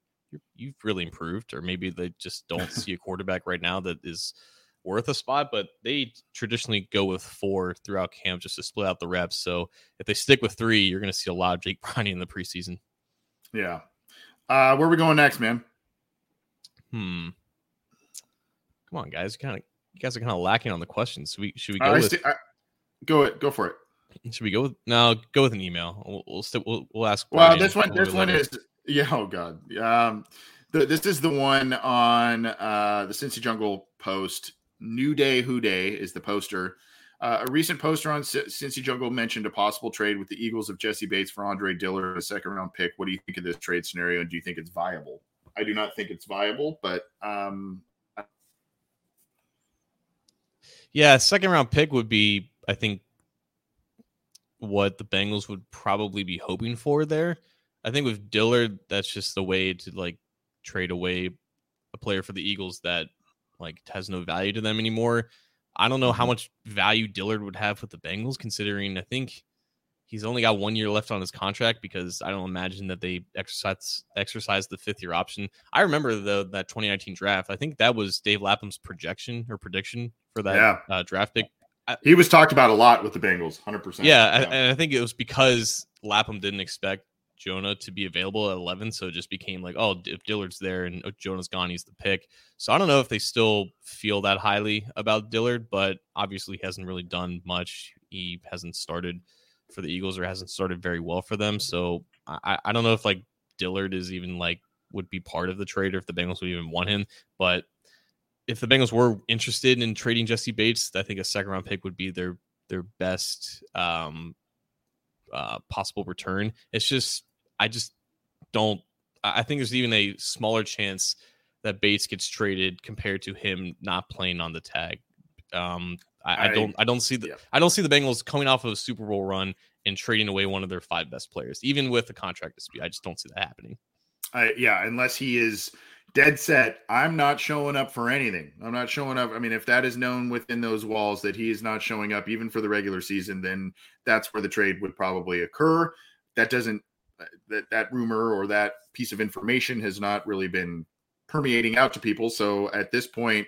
B: you've really improved, or maybe they just don't [LAUGHS] see a quarterback right now that is worth a spot. But they traditionally go with four throughout camp just to split out the reps. So if they stick with three, you're going to see a lot of Jake [LAUGHS] Browning in the preseason.
A: Yeah. Uh, where are we going next, man?
B: Hmm. Come on, guys. Kind of, you guys are kind of lacking on the questions. Should we should we go uh, with? St- I,
A: go it. Go for it.
B: Should we go with no? Go with an email. We'll we'll, st- we'll, we'll ask.
A: Well, this one this one is yeah. Oh God. Um, the, this is the one on uh, the Cincy Jungle post. New Day Who Day is the poster. Uh, a recent poster on C- Cincy Jungle mentioned a possible trade with the Eagles of Jessie Bates for Andre Dillard, a second round pick. What do you think of this trade scenario? And do you think it's viable? I do not think it's viable, but um,
B: yeah, second round pick would be, I think, what the Bengals would probably be hoping for there. I think with Dillard, that's just the way to like trade away a player for the Eagles that like has no value to them anymore. I don't know how mm-hmm. much value Dillard would have with the Bengals, considering I think he's only got one year left on his contract because I don't imagine that they exercise exercise the fifth year option. I remember the that 2019 draft. I think that was Dave Lapham's projection or prediction for that yeah. uh, draft pick
A: he was talked about a lot with the Bengals, hundred percent.
B: Yeah, yeah, and I think it was because Lapham didn't expect Jonah to be available at eleven, so it just became like, oh, if Dillard's there and Jonah's gone, he's the pick. So I don't know if they still feel that highly about Dillard, but obviously he hasn't really done much. He hasn't started for the Eagles or hasn't started very well for them. So I, I don't know if like Dillard is even like would be part of the trade or if the Bengals would even want him. But if the Bengals were interested in trading Jessie Bates, I think a second round pick would be their their best um, uh, possible return. It's just I just don't. I think there's even a smaller chance that Bates gets traded compared to him not playing on the tag. Um, I, I, don't I don't see the yeah. I don't see the Bengals coming off of a Super Bowl run and trading away one of their five best players, even with a contract dispute. I just don't see that happening.
A: I, yeah, unless he is dead set i'm not showing up for anything i'm not showing up i mean if that is known within those walls that he is not showing up even for the regular season then that's where the trade would probably occur that doesn't that that rumor or that piece of information has not really been permeating out to people so at this point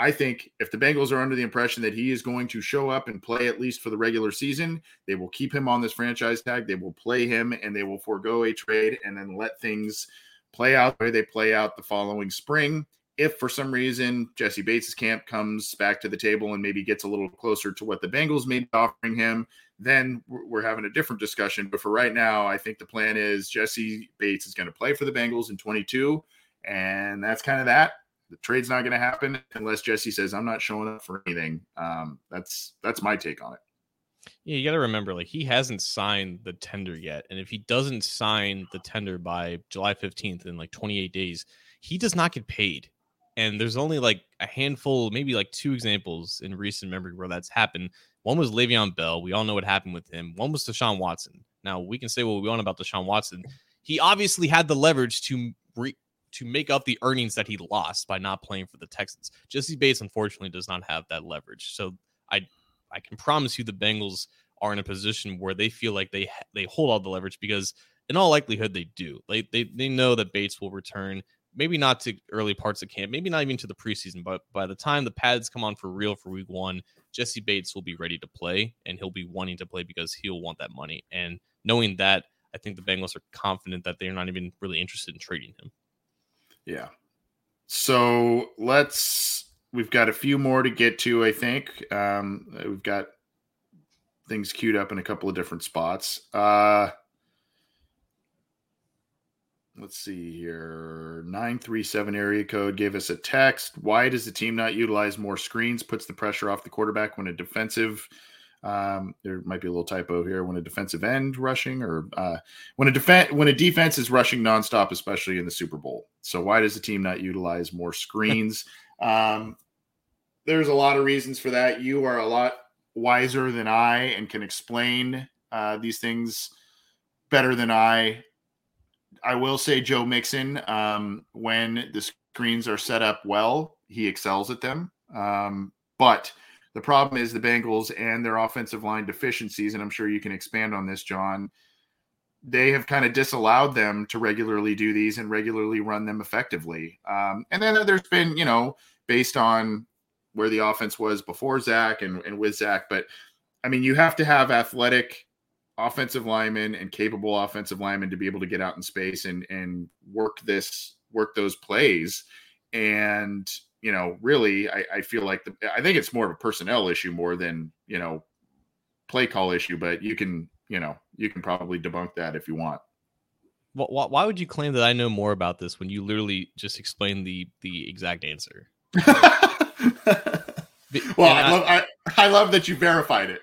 A: I think if the Bengals are under the impression that he is going to show up and play at least for the regular season, they will keep him on this franchise tag. They will play him and they will forego a trade and then let things play out the way they play out the following spring. If for some reason Jessie Bates' camp comes back to the table and maybe gets a little closer to what the Bengals may be offering him, then we're having a different discussion. But for right now, I think the plan is Jessie Bates is going to play for the Bengals in 22. And that's kind of that. The trade's not going to happen unless Jessie says, I'm not showing up for anything. Um, that's that's my take on it.
B: Yeah, you got to remember, like he hasn't signed the tender yet, and if he doesn't sign the tender by July fifteenth in like twenty eight days, he does not get paid. And there's only like a handful, maybe like two examples in recent memory where that's happened. One was Le'Veon Bell. We all know what happened with him. One was Deshaun Watson. Now we can say what we want about Deshaun Watson. He obviously had the leverage to re- to make up the earnings that he lost by not playing for the Texans. Jessie Bates unfortunately does not have that leverage. So I I can promise you the Bengals are in a position where they feel like they they hold all the leverage because in all likelihood they do. They they they know that Bates will return. Maybe not to early parts of camp, maybe not even to the preseason, but by the time the pads come on for real for week one, Jessie Bates will be ready to play and he'll be wanting to play because he'll want that money. And knowing that, I think the Bengals are confident that they're not even really interested in trading him.
A: Yeah. So let's we've got a few more to get to, I think. Um, we've got things queued up in a couple of different spots. Uh, let's see here. 937 area code gave us a text. Why does the team not utilize more screens? Puts the pressure off the quarterback when a defensive um, there might be a little typo here when a defensive end rushing or uh, when a defense when a defense is rushing nonstop especially in the super bowl. So why does the team not utilize more screens? [LAUGHS] Um, there's a lot of reasons for that. You are a lot wiser than i and can explain uh, these things better than i I will say Joe Mixon, um, when the screens are set up well, he excels at them. Um, but the problem is the Bengals and their offensive line deficiencies, and I'm sure you can expand on this, John. They have kind of disallowed them to regularly do these and regularly run them effectively. Um, and then there's been, you know, based on where the offense was before Zac and, and with Zac, but I mean, you have to have athletic offensive linemen and capable offensive linemen to be able to get out in space and and work this work those plays. And you know really i, I feel like the, i think it's more of a personnel issue more than you know play call issue but you can you know you can probably debunk that if you want.
B: Why would you claim that i know more about this when you literally just explained the the exact answer? [LAUGHS]
A: Well, I, I, love I, I, love that you verified it.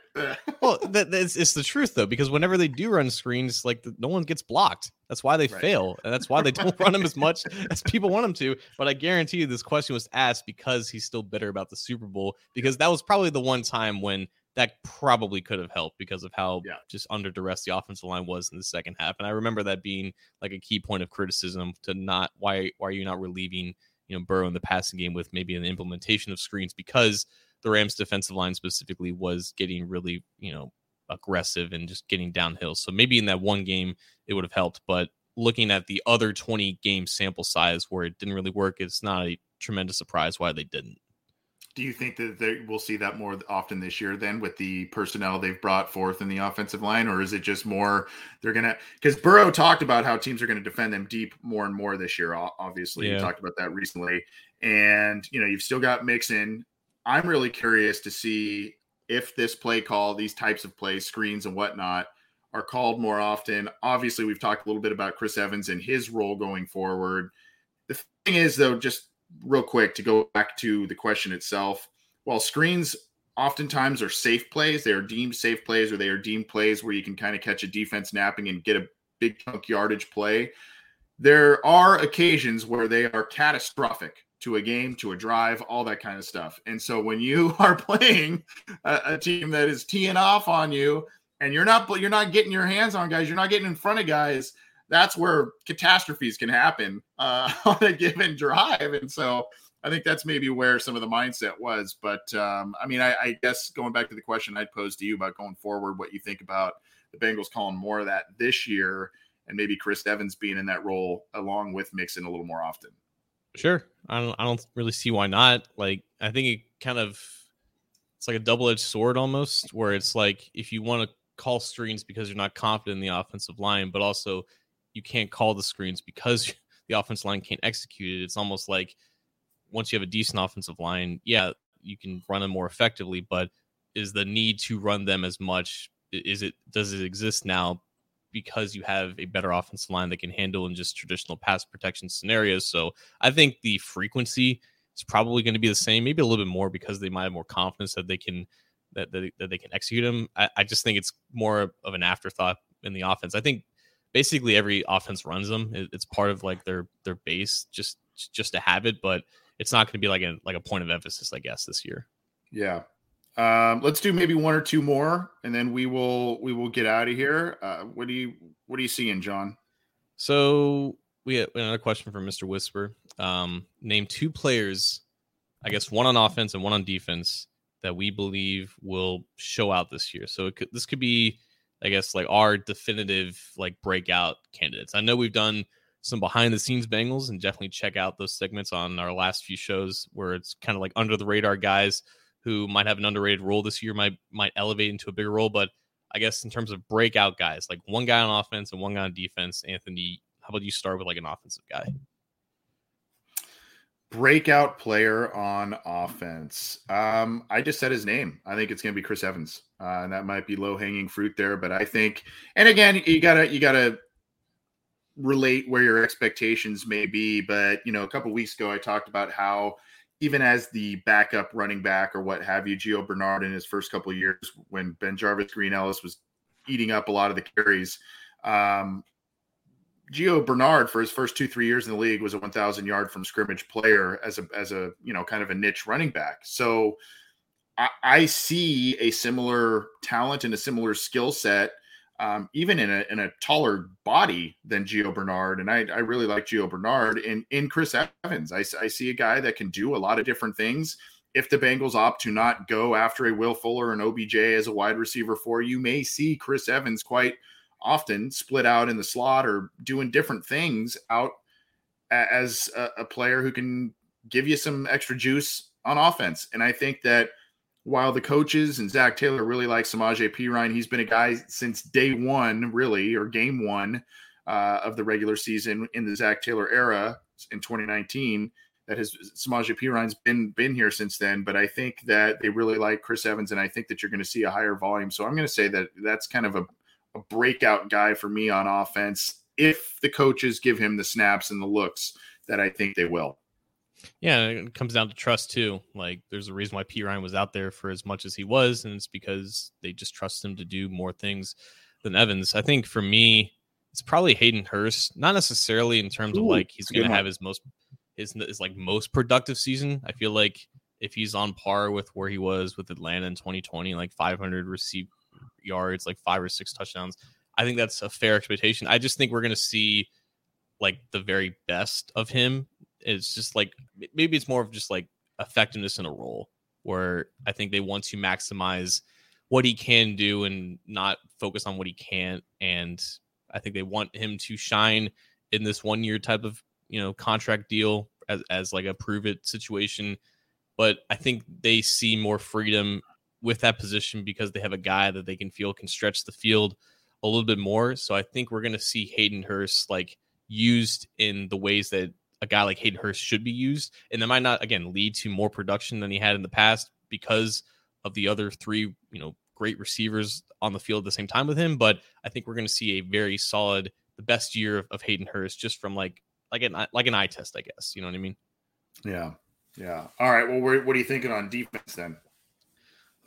B: Well, that, it's, it's the truth though, because whenever they do run screens, like the, no one gets blocked. That's why they right. fail, and that's why they don't run them as [LAUGHS] much as people want them to. But I guarantee you, this question was asked because he's still bitter about the Super Bowl, because that was probably the one time when that probably could have helped because of how yeah. just under duress the offensive line was in the second half. And I remember that being like a key point of criticism to not why why are you not relieving you know Burrow in the passing game with maybe an implementation of screens because the Rams defensive line specifically was getting really you know aggressive and just getting downhill. So maybe in that one game it would have helped, but looking at the other 20 game sample size where it didn't really work, it's not a tremendous surprise why they didn't.
A: Do you think that they, we'll see that more often this year then with the personnel they've brought forth in the offensive line? Or is it just more they're going to, because Burrow talked about how teams are going to defend them deep more and more this year. Obviously, yeah. you talked about that recently. And, you know, you've still got Mixon. I'm really curious to see if this play call, these types of plays, screens and whatnot, are called more often. Obviously, we've talked a little bit about Chris Evans and his role going forward. The thing is, though, just real quick to go back to the question itself. While screens oftentimes are safe plays, they are deemed safe plays or they are deemed plays where you can kind of catch a defense napping and get a big chunk yardage play. There are occasions where they are catastrophic to a game, to a drive, all that kind of stuff. And so when you [LAUGHS] are playing a, a team that is teeing off on you and you're not you're not getting your hands on guys, you're not getting in front of guys, that's where catastrophes can happen uh, [LAUGHS] on a given drive. And so I think that's maybe where some of the mindset was. But um, I mean, I, I, guess going back to the question I'd posed to you about going forward, what you think about the Bengals calling more of that this year and maybe Chris Evans being in that role along with Mixon a little more often.
B: Sure. I don't, I don't really see why not. Like, I think it kind of, it's like a double edged sword almost, where it's like if you want to call screens because you're not confident in the offensive line, but also you can't call the screens because [LAUGHS] the offensive line can't execute it. It's almost like once you have a decent offensive line, yeah, you can run them more effectively, but is the need to run them as much is it does it exist now because you have a better offensive line that can handle in just traditional pass protection scenarios. So I think the frequency is probably going to be the same, maybe a little bit more because they might have more confidence that they can that that, that they can execute him. I, I just think it's more of an afterthought in the offense. I think basically every offense runs them. It, it's part of like their their base just just to have it, but it's not going to be like a like a point of emphasis, I guess, this year.
A: Yeah. Um, let's do maybe one or two more, and then we will we will get out of here. Uh, what do you what are you seeing, John?
B: So we have another question from Mr. Whisper. Um, name two players, I guess one on offense and one on defense that we believe will show out this year. So could, this could be, I guess, like our definitive like breakout candidates. I know we've done some behind the scenes Bengals and definitely check out those segments on our last few shows where it's kind of like under the radar guys who might have an underrated role this year might might elevate into a bigger role. But I guess in terms of breakout guys, like one guy on offense and one guy on defense, Anthony, how about you start with like an offensive guy?
A: breakout player on offense. Um, I just said his name. I think it's going to be Chris Evans, uh, and that might be low hanging fruit there. But I think, and again, you gotta you gotta relate where your expectations may be. But you know, a couple weeks ago, I talked about how even as the backup running back or what have you, Gio Bernard in his first couple of years when BenJarvus Green-Ellis was eating up a lot of the carries. Um, Gio Bernard for his first two three years in the league was a 1,000 yard from scrimmage player as a as a you know kind of a niche running back. So I, I see a similar talent and a similar skill set, um, even in a in a taller body than Gio Bernard. And I, I really like Gio Bernard. And in Chris Evans, I, I see a guy that can do a lot of different things. If the Bengals opt to not go after a Will Fuller and OBJ as a wide receiver for you, may see Chris Evans quite often split out in the slot or doing different things out as a, a, player who can give you some extra juice on offense. And I think that while the coaches and Zac Taylor really like Samaje Perine, he's been a guy since day one, really, or game one uh, of the regular season in the Zac Taylor era in 2019. That has Samaje Perine's been been here since then, but I think that they really like Chris Evans, and I think that you're going to see a higher volume. So I'm going to say that that's kind of a a breakout guy for me on offense if the coaches give him the snaps and the looks that I think they will.
B: Yeah, it comes down to trust too. Like there's a reason why Perine was out there for as much as he was, and it's because they just trust him to do more things than Evans. I think for me, it's probably Hayden Hurst, not necessarily in terms Ooh, of like he's gonna have his most his, his like most productive season. I feel like if he's on par with where he was with Atlanta in 2020, like 500 receive yards, like five or six touchdowns. I think that's a fair expectation. I just think we're going to see like the very best of him. It's just like maybe it's more of just like effectiveness in a role where I think they want to maximize what he can do and not focus on what he can't. And I think they want him to shine in this one year type of you know contract deal as, as like a prove it situation. But I think they see more freedom with that position because they have a guy that they can feel can stretch the field a little bit more. So I think we're going to see Hayden Hurst like used in the ways that a guy like Hayden Hurst should be used. And that might not, again, lead to more production than he had in the past because of the other three, you know, great receivers on the field at the same time with him. But I think we're going to see a very solid, the best year of, of Hayden Hurst just from like, like an, like an eye test, I guess. You know what I mean?
A: Yeah. Yeah. All right. Well, what are you thinking on defense then?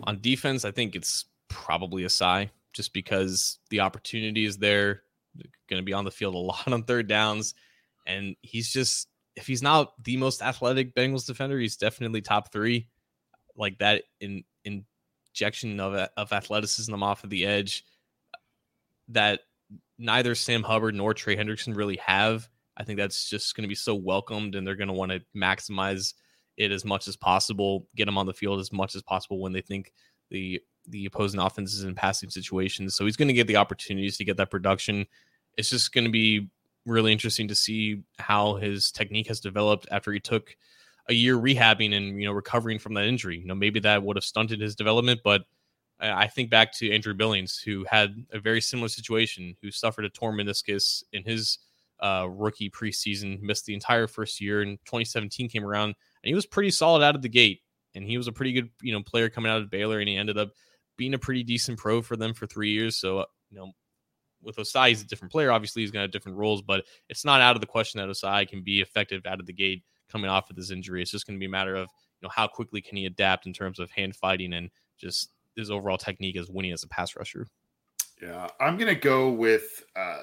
B: On defense, I think it's probably Ossai just because the opportunity is there. Going to be on the field a lot on third downs. And he's just, if he's not the most athletic Bengals defender, he's definitely top three. Like that in injection of, of athleticism off of the edge that neither Sam Hubbard nor Trey Hendrickson really have. I think that's just going to be so welcomed, and they're going to want to maximize it as much as possible, get them on the field as much as possible when they think the the opposing offense is in passing situations. So he's going to get the opportunities to get that production. It's just going to be really interesting to see how his technique has developed after he took a year rehabbing and you know recovering from that injury. You know, maybe that would have stunted his development, but I think back to Andrew Billings, who had a very similar situation, who suffered a torn meniscus in his uh, rookie preseason, missed the entire first year, and 2017 came around and he was pretty solid out of the gate. And he was a pretty good, you know, player coming out of Baylor, and he ended up being a pretty decent pro for them for three years. So, you know, with Ossai, he's a different player. Obviously, he's going to have different roles, but it's not out of the question that Ossai can be effective out of the gate coming off of this injury. It's just going to be a matter of, you know, how quickly can he adapt in terms of hand fighting and just his overall technique as winning as a pass rusher.
A: Yeah, I'm gonna go with uh,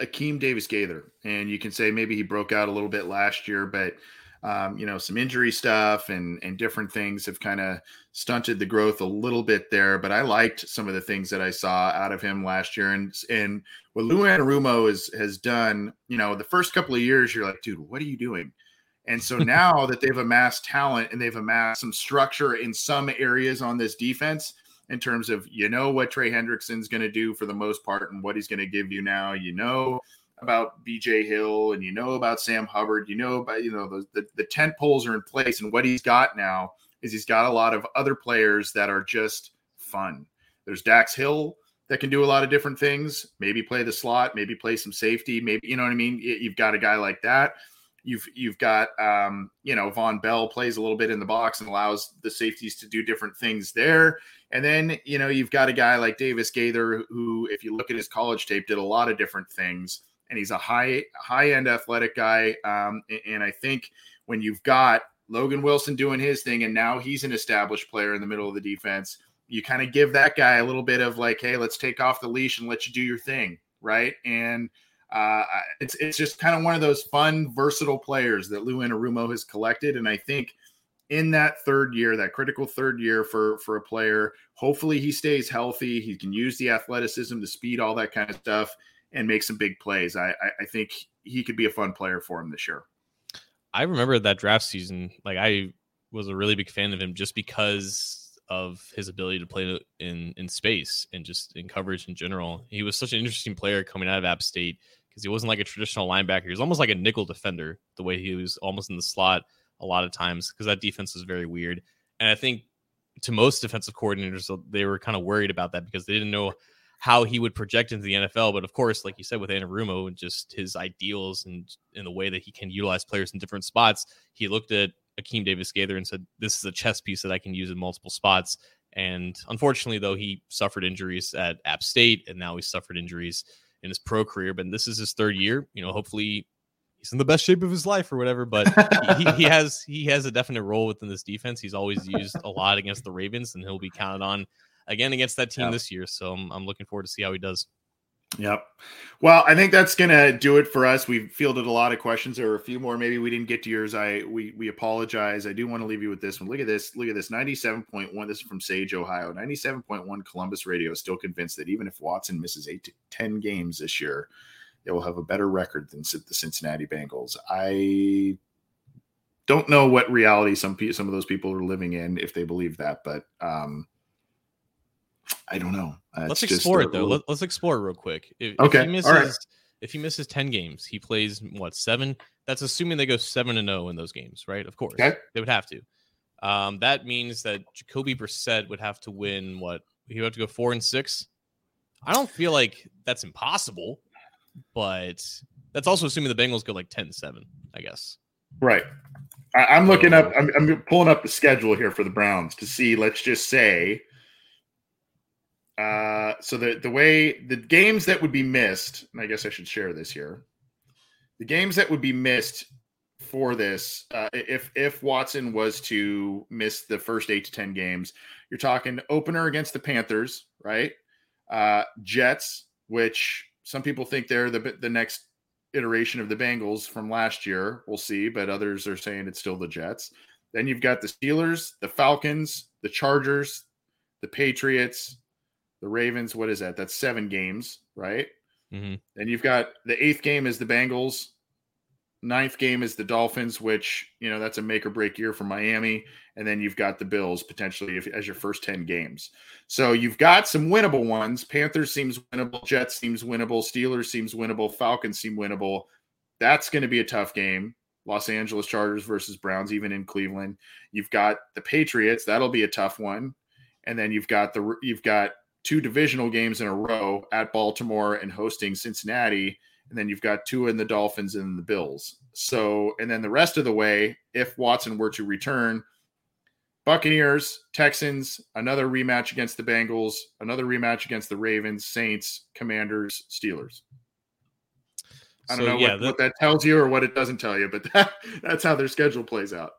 A: Akeem Davis Gaither, and you can say maybe he broke out a little bit last year, but um, you know, some injury stuff and and different things have kind of stunted the growth a little bit there. But I liked some of the things that I saw out of him last year, and and what Lou Anarumo has has done. You know, the first couple of years, you're like, dude, what are you doing? And so [LAUGHS] now that they've amassed talent and they've amassed some structure in some areas on this defense, in terms of you know what Trey Hendrickson's going to do for the most part and what he's going to give you now, you know about BJ Hill and you know about Sam Hubbard, you know about you know the, the the tent poles are in place, and what he's got now is he's got a lot of other players that are just fun. There's Dax Hill that can do a lot of different things. Maybe play the slot, maybe play some safety, maybe you know what I mean. You've got a guy like that. You've you've got um, you know Vonn Bell plays a little bit in the box and allows the safeties to do different things there. And then you know you've got a guy like Davis Gaither who, if you look at his college tape, did a lot of different things and he's a high high end athletic guy. Um, and I think when you've got Logan Wilson doing his thing, and now he's an established player in the middle of the defense, you kind of give that guy a little bit of like, hey, let's take off the leash and let you do your thing, right? And uh, it's it's just kind of one of those fun, versatile players that Lou Anarumo has collected, and I think in that third year, that critical third year for for a player, hopefully he stays healthy. He can use the athleticism, the speed, all that kind of stuff and make some big plays. I, I, I think he could be a fun player for him this year.
B: I remember that draft season. Like I was a really big fan of him just because of his ability to play in in space and just in coverage in general. He was such an interesting player coming out of App State because he wasn't like a traditional linebacker. He was almost like a nickel defender, the way he was almost in the slot a lot of times because that defense was very weird. And I think to most defensive coordinators, they were kind of worried about that because they didn't know how he would project into the NFL. But of course, like you said with Anarumo and just his ideals and in the way that he can utilize players in different spots, he looked at Akeem Davis Gaither and said, This is a chess piece that I can use in multiple spots. And unfortunately, though, he suffered injuries at App State and now he suffered injuries in his pro career. But this is his third year. You know, hopefully he's in the best shape of his life or whatever. But [LAUGHS] he, he has he has a definite role within this defense. He's always used a lot against the Ravens, and he'll be counted on again against that team this year. So I'm, I'm looking forward to see how he does.
A: Yep. Well, I think that's gonna do it for us. We've fielded a lot of questions. There were a few more. Maybe we didn't get to yours. I we we apologize. I do want to leave you with this one. Look at this. Look at this. Ninety-seven point one. This is from Sage, Ohio. Ninety-seven point one. Columbus Radio is still convinced that even if Watson misses eight to ten games this year, they will have a better record than the Cincinnati Bengals. I don't know what reality some some of those people are living in if they believe that, but um, I don't know.
B: Uh, let's explore it though. Let, us explore real quick. If,
A: okay. If
B: he misses, All right. If he misses ten games, he plays what seven? That's assuming they go seven and zero oh in those games, right? Of course, okay. they would have to. Um, that means that Jacoby Brissett would have to win what? He would have to go four and six. I don't feel like that's impossible, but that's also assuming the Bengals go like 10-7, I guess.
A: Right. I, am looking up. I'm, I'm pulling up the schedule here for the Browns to see. Let's just say uh, so the the way the games that would be missed, and I guess I should share this here. The games that would be missed for this, uh, if if Watson was to miss the first eight to ten games, you're talking opener against the Panthers, right? Uh, Jets, which some people think they're the the next iteration of the Bengals from last year. We'll see, but others are saying it's still the Jets. Then you've got the Steelers, the Falcons, the Chargers, the Patriots, the Ravens, what is that? That's seven games, right? Mm-hmm. And you've got the eighth game is the Bengals. Ninth game is the Dolphins, which, you know, that's a make or break year for Miami. And then you've got the Bills potentially if, as your first 10 games. So you've got some winnable ones. Panthers seems winnable. Jets seems winnable. Steelers seems winnable. Falcons seem winnable. That's going to be a tough game. Los Angeles Chargers versus Browns, even in Cleveland. You've got the Patriots. That'll be a tough one. And then you've got the you've got two divisional games in a row at Baltimore and hosting Cincinnati. And then you've got two in the Dolphins and the Bills. So, and then the rest of the way, if Watson were to return, Buccaneers, Texans, another rematch against the Bengals, another rematch against the Ravens, Saints, Commanders, Steelers. I don't so, know yeah, what, the, what, that tells you or what it doesn't tell you, but [LAUGHS] that, that's how their schedule plays out.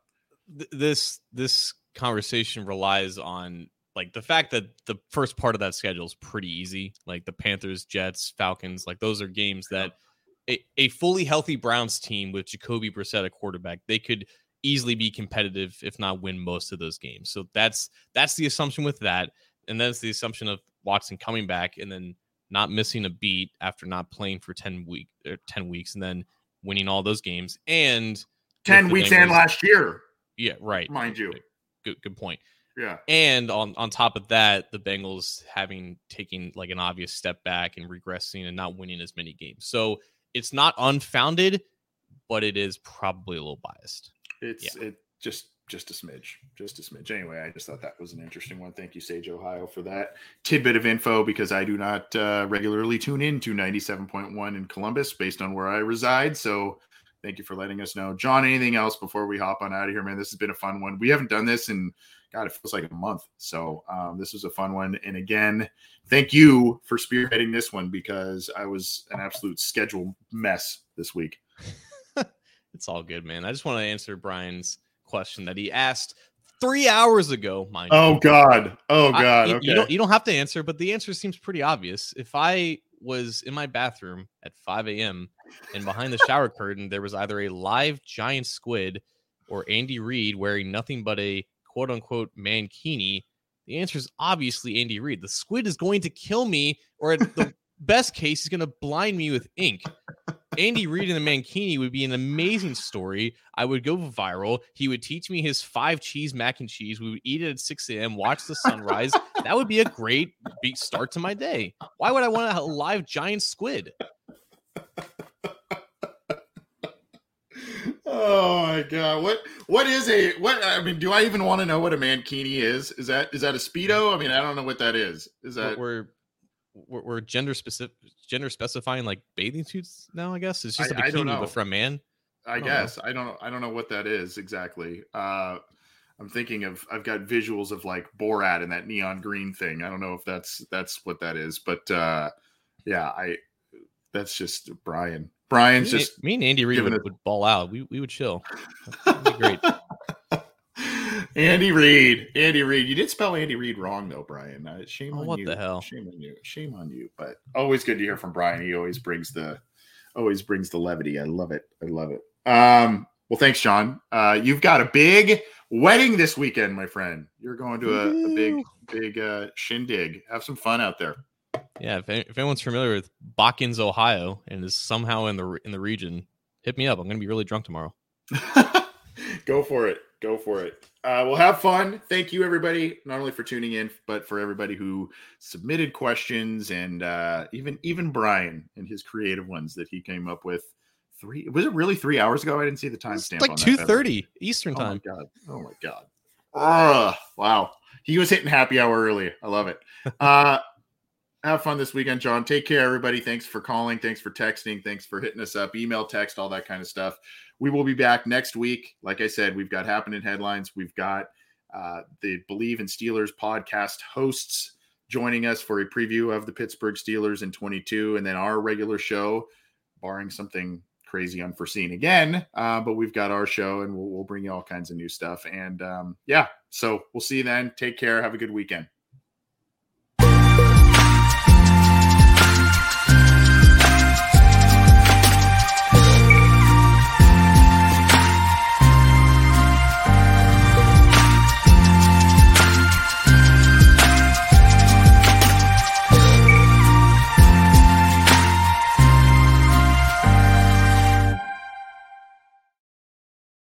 B: This this conversation relies on like the fact that the first part of that schedule is pretty easy. Like the Panthers, Jets, Falcons, like those are games that a, a fully healthy Browns team with Jacoby Brissett at quarterback, they could easily be competitive, if not win most of those games. So that's that's the assumption with that, and that's the assumption of Watson coming back and then not missing a beat after not playing for ten week or er, ten weeks, and then winning all those games and
A: ten weeks and last year.
B: Yeah, right.
A: Mind you.
B: Good good point.
A: Yeah.
B: And on on top of that, the Bengals having taken like an obvious step back and regressing and not winning as many games. So it's not unfounded, but it is probably a little biased.
A: It's yeah. it just just a smidge, just a smidge. Anyway, I just thought that was an interesting one. Thank you, Sage Ohio, for that tidbit of info because I do not uh, regularly tune in to 97.1 in Columbus based on where I reside. So thank you for letting us know. John, anything else before we hop on out of here, man? This has been a fun one. We haven't done this in God, it feels like a month. So um, this was a fun one. And again, thank you for spearheading this one because I was an absolute schedule mess this week. [LAUGHS]
B: it's all good, man. I just want to answer Brian's question that he asked three hours ago. Mind
A: oh you. God. Oh God.
B: I, okay. You don't you don't have to answer, but the answer seems pretty obvious. If I was in my bathroom at 5 a.m. and behind the shower curtain there was either a live giant squid or Andy Reid wearing nothing but a quote unquote mankini? The answer is obviously Andy Reid. The squid is going to kill me, or at the best case, he's going to blind me with ink. Andy Reid and the mankini would be an amazing story. I would go viral. He would teach me his five cheese mac and cheese. We would eat it at 6 a.m., watch the sunrise. that would be a great start to my day. Why would I want a live giant squid?
A: Oh my god! What what is a what? I mean, do I even want to know what a mankini is? Is that is that a speedo? I mean, I don't know what that is. Is that
B: we're we're, we're gender specific gender specifying like bathing suits now? I guess it's just a bikini, but for a man.
A: I, I guess know. I don't I don't know what that is exactly. Uh, I'm thinking of I've got visuals of like Borat and that neon green thing. I don't know if that's that's what that is, but uh, yeah, I that's just Brian. Brian's
B: me,
A: just
B: me and Andy Reid would, would, ball out. We we would chill. Great. [LAUGHS]
A: Andy Reid, Andy Reid. You did spell Andy Reid wrong though, Brian. Uh, shame
B: oh,
A: on
B: what
A: you.
B: What the hell?
A: Shame on you. Shame on you. But always good to hear from Brian. He always brings the always brings the levity. I love it. I love it. Um, well, thanks, John. Uh, you've got a big wedding this weekend, my friend. You're going to a, a big, big uh, shindig. Have some fun out there.
B: Yeah, if, if anyone's familiar with Botkins, Ohio, and is somehow in the in the region, hit me up. I'm going to be really drunk tomorrow. [LAUGHS]
A: Go for it. Go for it. Uh, we'll have fun. Thank you, everybody, not only for tuning in, but for everybody who submitted questions and uh, even even Brian and his creative ones that he came up with. Three was it really three hours ago? I didn't see the timestamp.
B: Like two thirty Eastern time.
A: Oh my god! Oh my god! Wow! He was hitting happy hour early. I love it. [LAUGHS] Uh, have fun this weekend, John. Take care, everybody. Thanks for calling. Thanks for texting. Thanks for hitting us up. Email, text, all that kind of stuff. We will be back next week. Like I said, we've got happening headlines. We've got uh, the Bleav in Steelers podcast hosts joining us for a preview of the Pittsburgh Steelers in 22, and then our regular show, barring something crazy unforeseen again. Uh, but we've got our show, and we'll, we'll, bring you all kinds of new stuff. And um, yeah, so we'll see you then. Take care. Have a good weekend.